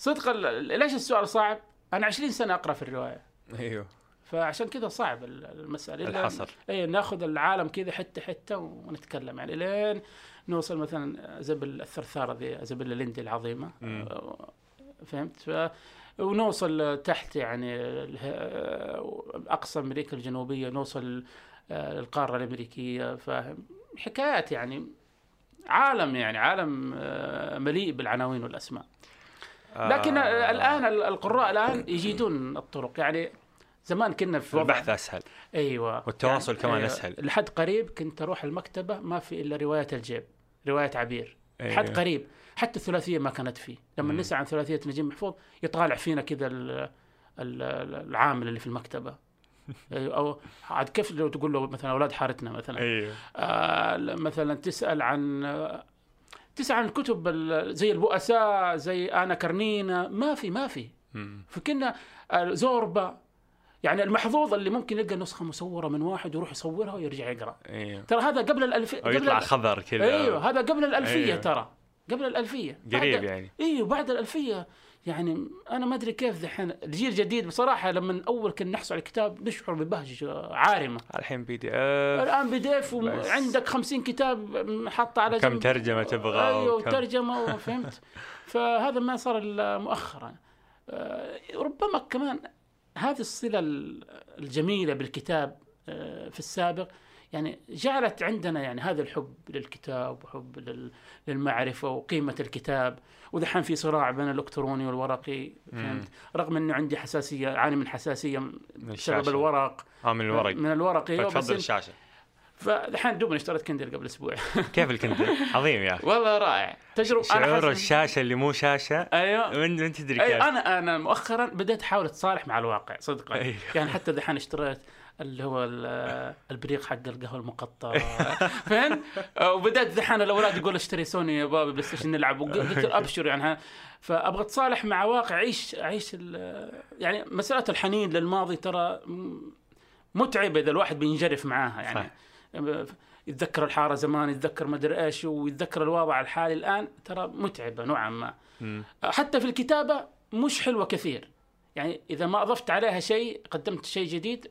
صدقا ل- ليش السؤال صعب؟ أنا 20 سنة أقرأ في الرواية. أيوه. فعشان كذا صعب ال- المسألة. إلا- الحصر. اي ناخذ العالم كذا حتة حتة ونتكلم. يعني لين نوصل مثلا زبل الثرثارة ذي زبل اللندي العظيمة. مم. آه، فهمت؟ ف ونوصل تحت يعني اله- أقصى أمريكا الجنوبية نوصل آه، القارة الأمريكية. فاهم؟ حكايات يعني عالم يعني عالم آه، مليء بالعناوين والأسماء. لكن آه، الآن القراء الآن يجيدون الطرق. يعني زمان كنا في وضع البحث أسهل. أيوه. والتواصل كمان أسهل. لحد قريب كنت أروح المكتبة ما في إلا رواية الجيب رواية عبير. أيوه. لحد قريب. حتى الثلاثية ما كانت فيه. لما مم. نسأل عن ثلاثية نجيب محفوظ يطالع فينا كذا ال- ال- العامل اللي في المكتبة. أيوة، أو عاد كيف لو تقول له مثلا أولاد حارتنا مثلا. أيوه. آه مثلا تسأل عن آه، تسال عن كتب ال- زي البؤساء زي آنا كرنينا. ما في ما في. فكنا آه، زوربا. يعني المحظوظ اللي ممكن يلقى نسخة مصورة من واحد ويروح يصورها ويرجع يقرأ. أيوه ترى هذا قبل الألف أو قبل يطلع خضر كذا. أيوه هذا قبل الألفية أيوه. ترى. قبل الألفية. قريب يعني. أيوه بعد الألفية. يعني أنا ما أدري كيف دحين. الجيل الجديد بصراحة لما أول كنا نحصل على الكتاب نشعر ببهجة عارمة. الحين PD F. الآن PDF. وعندك 50 كتاب حاطه على كم جنب. ترجمة تبغى أيوه وكم- ترجمة فهمت. فهذا ما صار إلا مؤخرا. آه، ربما كمان هذه الصلة ال- الجميلة بالكتاب آه، في السابق يعني جعلت عندنا يعني هذا الحب للكتاب وحب لل- للمعرفة وقيمة الكتاب. ودحين في صراع بين الإلكتروني والورقي فهمت؟ رغم إنه عندي حساسية أعاني من حساسية من بسبب الورق. آه من الورق من الورق أيوه فتفضل بس الشاشة. فدحين دوبني اشتريت Kindle قبل أسبوع. كيف ال Kindle؟ عظيم يا أخي. والله رائع. تجربة شعور الشاشة اللي مو شاشة. أيوه. من من تدري أي كيف؟ أنا أنا مؤخرا بديت أحاول أتصالح مع الواقع صدقا أيوه. يعني حتى دحين اشتريت اللي هو ال- البريق حق القهوة المقطع فهمت؟ وبدأت دحين الأولاد يقول اشتري سوني يا بابا PlayStation نلعب؟ وقلت أبشر يعني. فأبغى اتصالح مع واقع اعيش اعيش يعني مسألة الحنين للماضي ترى متعبة إذا الواحد بينجرف معاها يعني. يتذكر الحارة زمان يتذكر ما أدري إيش ويتذكر الوضع الحالي الآن ترى متعبة نوعا ما. حتى في الكتابة مش حلوة كثير. يعني إذا ما أضفت عليها شيء قدمت شيء جديد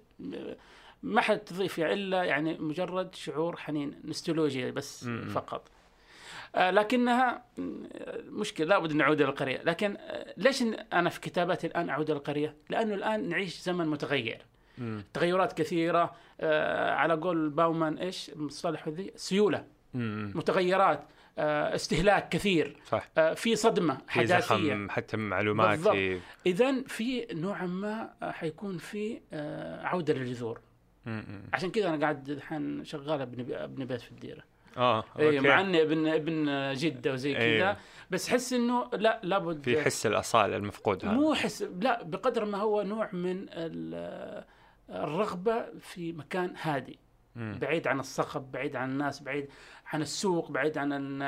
ما حد تضيف إلا يعني مجرد شعور حنين نستولوجيا بس مم. فقط. آه، لكنها م، مشكلة لابد نعود إلى القرية. لكن آه، ليش أنا في كتاباتي الآن أعود إلى القرية؟ لأنه الآن نعيش زمن متغير. مم. تغيرات كثيرة آه، على قول باومان إيش؟ المصطلح ذي سيولة. مم. متغيرات. استهلاك كثير. صح. آه، في حداثية. زخم حتى معلوماتي اذا في نوعا ما حيكون في آه، عودة للجذور. عشان كذا أنا قاعد الحين شغال ابن بيت في الديرة. آه اي أوكي. مع إني ابن ابن جدة وزي أيوه. كذا بس احس إنه لا لابد في حس الأصالة المفقود هذا. مو حس لا بقدر ما هو نوع من ال- الرغبة في مكان هادي. مم. بعيد عن الصخب بعيد عن الناس بعيد عن السوق بعيد عن ال-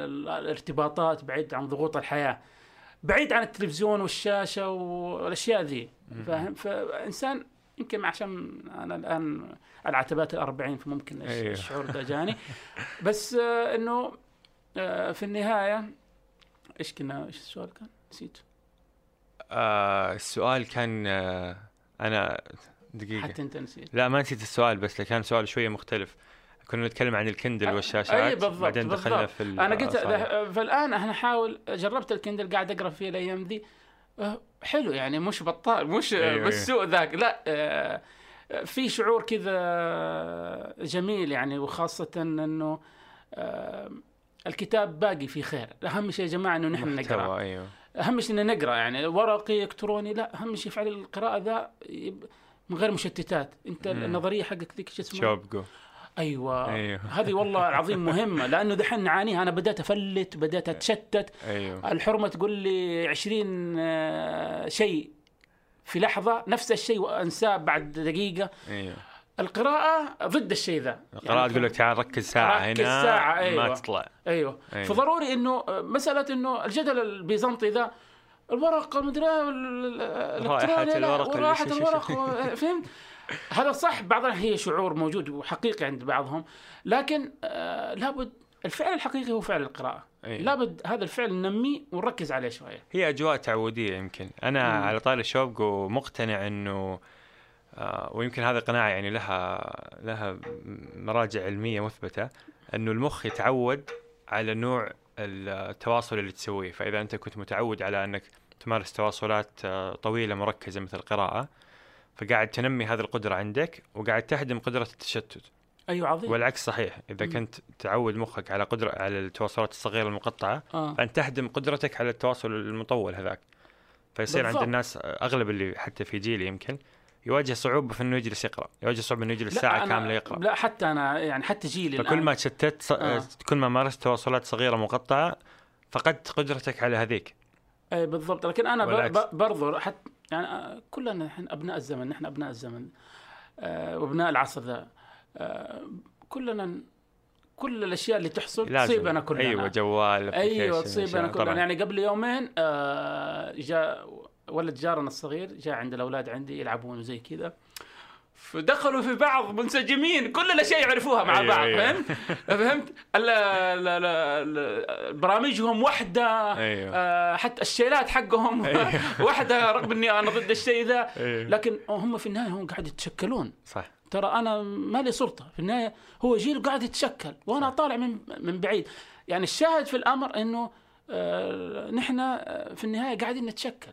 ال- الارتباطات بعيد عن ضغوط الحياة بعيد عن التلفزيون والشاشة والأشياء ذي. فاهم؟ فإنسان يمكن عشان أنا الآن على عتبات الأربعين فممكن أيوه. الشعور ده جاني. بس آه، إنه آه، في النهاية إيش كنا إيش السؤال كان؟ نسيت. آه السؤال كان آه أنا دقيقة. حتى أنت نسيت. لا ما نسيت السؤال بس كان سؤال شوية مختلف. كنا نتكلم عن الكندل أي والشاشات بالضبط، بعدين دخلنا بالضبط. في أنا قلت. فالآن أنا احاول جربت الكندل قاعد أقرأ فيه الأيام ذي. آه، حلو يعني مش بطال مش أيوة، بالسوء ذاك. لا آه، في شعور كذا جميل يعني وخاصة إنه آه، الكتاب باقي في خير. أهم شيء يا جماعة إنه نحن نقرأ. أيوه. أهم شيء ان نقرأ يعني ورقي إلكتروني لا أهم شيء فعل القراءة ذا من غير مشتتات. أنت مم. النظرية حقك ذيك شو اسمها؟ شو بجو أيوه. أيوه. هذه والله العظيم مهمة لأنه دحين نعانيها. أنا بدأت أفلت بدأت أتشتت. أيوه. الحرمة تقول لي 20 آه، شيء في لحظة نفس الشيء وأنساه بعد دقيقة. أيوه. القراءة ضد الشيء ذا. القراءة يعني تقول لك تعال ركز ساعة ركز هنا ساعة، ما أيوة. تطلع. أيوه. أيوة. فضروري إنه آه، مسألة إنه الجدل البيزنطي ذا الورق المدري ال- ال- رائحة الإلكتروني، لا، الورق ورائحة الورق فهمت؟ هذا صح بعضها هي شعور موجود وحقيقي عند بعضهم لكن آه لابد الفعل الحقيقي هو فعل القراءة أيوة. لابد هذا الفعل ننميه ونركز عليه شوية هي أجواء تعودية يمكن أنا مم. على طاري الشوق ومقتنع إنه آه ويمكن هذه قناعة يعني لها لها مراجع علمية مثبتة إنه المخ يتعود على نوع التواصل اللي تسويه فإذا أنت كنت متعود على إنك تمارس تواصلات آه، طويلة مركزة مثل القراءة فقاعد تنمي هذه القدرة عندك وقاعد تهدم قدرة التشتت أيوه عظيم والعكس صحيح إذا مم. كنت تعود مخك على قدرة على التواصلات الصغيرة المقطعة آه. فأنت تهدم قدرتك على التواصل المطول هذاك فيصير عند بالضبط. الناس أغلب اللي حتى في جيلي يمكن يواجه صعوبة في إنه يجلس يقرأ يواجه صعوبة إنه يجلس ساعة كاملة يقرأ لا حتى أنا يعني حتى جيلي فكل الآن ما تشتت ص... آه. كل ما مارست تواصلات صغيرة مقطعة فقدت قدرتك على هذيك اي بالضبط لكن أنا. ب- برضو حتى يعني آه، كلنا نحن أبناء الزمن نحن أبناء الزمن آه، وأبناء العصر ذا آه، كلنا كل الأشياء اللي تحصل تصيبنا كلنا أيوه جوال أيوه تصيبنا. كلنا طبعاً. يعني قبل يومين جاء ولد جارنا الصغير جاء عند الأولاد عندي يلعبون وزي كذا فدخلوا في بعض منسجمين كل الأشياء يعرفوها مع أيوة، بعض أيوة. فهمت؟ فهمت؟ برامجهم وحدة أيوه. آه، حتى الشيلات حقهم واحدة رغم إني أنا ضد الشيء ذا. أيوة. لكن هم في النهاية هم قاعد يتشكلون. صح. ترى أنا ما لي سلطة. في النهاية هو جيل قاعد يتشكل وأنا طالع من من بعيد. يعني الشاهد في الأمر إنه آه، نحن آه، في النهاية قاعدين نتشكل.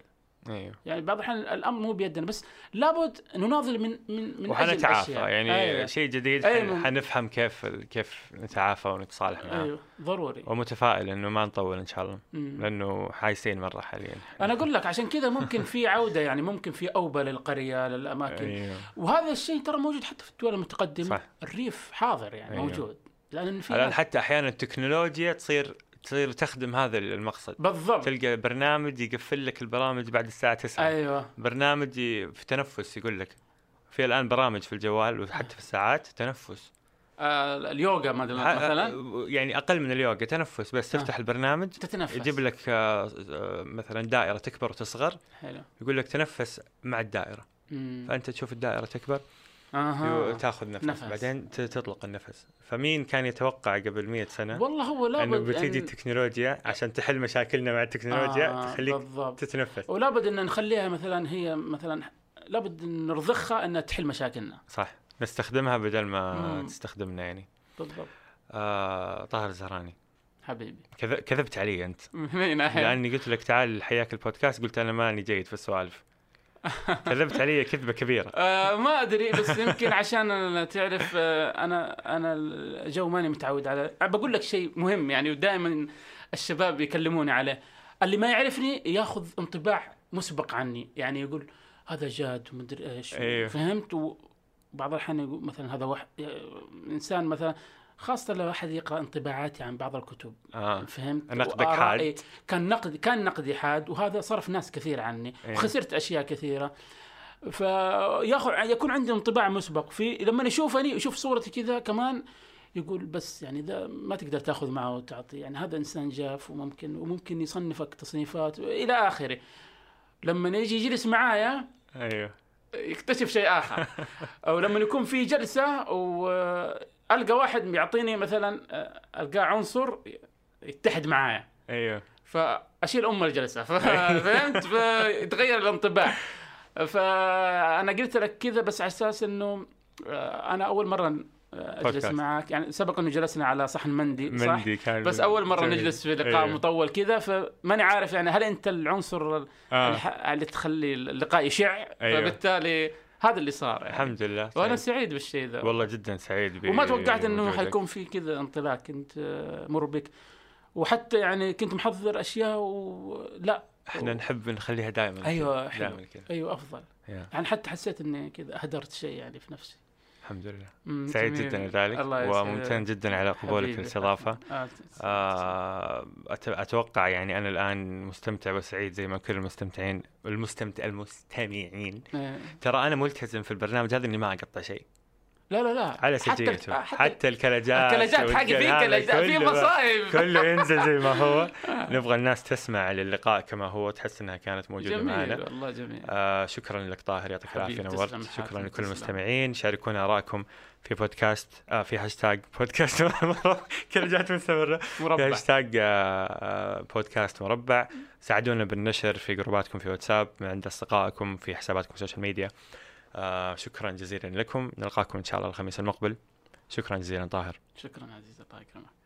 أيوه يعني بعض الأحيان الأمر مو بيدنا بس لابد نناضل من من من وحنتعافى. يعني أيوة. شيء جديد أيوة. حن- حنفهم كيف كيف نتعافى ونتصالح معاه أيوه ضروري ومتفائل إنه ما نطول إن شاء الله مم. لأنه حايسين مرة حاليا أنا أقول لك عشان كذا ممكن في عودة يعني ممكن في أوبة للقرية للأماكن أيوه وهذا الشيء ترى موجود حتى في الدول المتقدمة صح. الريف حاضر يعني أيوه. موجود لأن في الآن حتى أحيانا التكنولوجيا تصير تصير تخدم هذا المقصد. بالضبط. تلقى برنامج يقفل لك البرامج بعد الساعة 9 أيوه. برنامج في تنفس يقول لك. في الآن برامج في الجوال وحتى في الساعات تنفس. آه اليوغا أدري مثلا؟ يعني أقل من اليوغا تنفس بس آه. تفتح البرنامج تتنفس. يجيب لك آه، آه، مثلا دائرة تكبر وتصغر. حلو. يقول لك تنفس مع الدائرة. مم. فأنت تشوف الدائرة تكبر. أها تاخذ نفس, نفس. بعدين تطلق النفس. فمين كان يتوقع قبل 100 سنة؟ والله هو لابد إنه بتجي أن- التكنولوجيا عشان تحل مشاكلنا مع التكنولوجيا آه، تخليك بالضبط. تتنفس. ولابد إن نخليها مثلا هي مثلا لابد إن نرضخها إنها تحل مشاكلنا. صح. نستخدمها بدل ما مم. تستخدمنا يعني. بالضبط. آه طاهر الزهراني. حبيبي. كذ- كذبت علي أنت. من ناحيه؟ لأني قلت لك تعال حياك البودكاست قلت أنا ماني جيد في السوالف. كذبت علي كذبة كبيرة. آه ما أدري بس يمكن عشان أنا تعرف آه أنا أنا الجو ماني متعود على بقول لك شيء مهم يعني ودائما الشباب يكلموني عليه. اللي ما يعرفني ياخذ انطباع مسبق عني يعني يقول هذا جاد ومدري إيش. أيوه. فهمت؟ وبعض الأحيان يقول مثلا هذا واحد إنسان مثلا خاصة لو أحد يقرأ انطباعاتي عن بعض الكتب. آه. فهمت؟ نقدك وآرائي كان نقد كان نقدي حاد وهذا صرف ناس كثير عني. إيه. وخسرت أشياء كثيرة. فياخذ يكون عندي انطباع مسبق. في لما يشوفني يشوف صورتي كذا كمان يقول بس يعني ذا ما تقدر تأخذ معه وتعطي. يعني هذا إنسان جاف وممكن وممكن يصنفك تصنيفات إلى آخره. لما يجي يجلس معايا أيوه. يكتشف شيء آخر. أو لما يكون في جلسة وألقى واحد يعطيني مثلا ألقاه عنصر يتحد معايا. أيوه. فأشيل ام الجلسة. فهمت؟ فيتغير الانطباع. فأنا قلت لك كذا بس على أساس إنه آه، أنا أول مرة آه، أجلس بودكاست. معك يعني سبق أنه جلسنا على صحن مندي صح؟ مندي كان بس أول مرة جميل. نجلس في لقاء أيوه. مطول كذا فماني عارف يعني هل أنت العنصر آه. الح- اللي تخلي اللقاء يشع أيوه. فبالتالي هذا اللي صار يعني. الحمد لله وأنا سعيد. بالشيء ذا والله جدا سعيد وما توقعت إنه. حيكون في كذا انطلاق كنت آه، مر بك وحتى يعني كنت محضر أشياء ولا إحنا نحب نخليها دائما أيوه دائما كذا أيوه أفضل. يعني حتى حسيت إني كذا هدرت شيء يعني في نفسي الحمد لله سعيد. جدا لذلك. وممتن جدا على قبولك حبيبي. الاستضافه آه، آه، أت- أتوقع يعني أنا الآن مستمتع وسعيد زي ما كل المستمتعين المستمتع المستمعين آه. ترى أنا ملتزم في البرنامج هذا إني ما أقطع شيء لا لا لا. على سجيته حتى, حتى حتى ال glitches ال glitches حقي في glitches في مصايب كله ينزل زي ما هو. نبغى الناس تسمع للقاء كما هو تحس إنها كانت موجودة جميل معنا. والله جميل. آه شكرا لك طاهر يعطيك العافية نورت. شكرا لكل. المستمعين. شاركونا آرائكم في بودكاست آه في هاشتاج بودكاست glitches مستمرة. في هاشتاج آه، آه، بودكاست مربع. ساعدونا بالنشر في groupاتكم في واتساب عند أصدقائكم في حساباتكم في ال social media آه شكرا جزيلا لكم. نلقاكم إن شاء الله الخميس المقبل. شكرا جزيلا طاهر. شكرا عزيزي الله يكرمك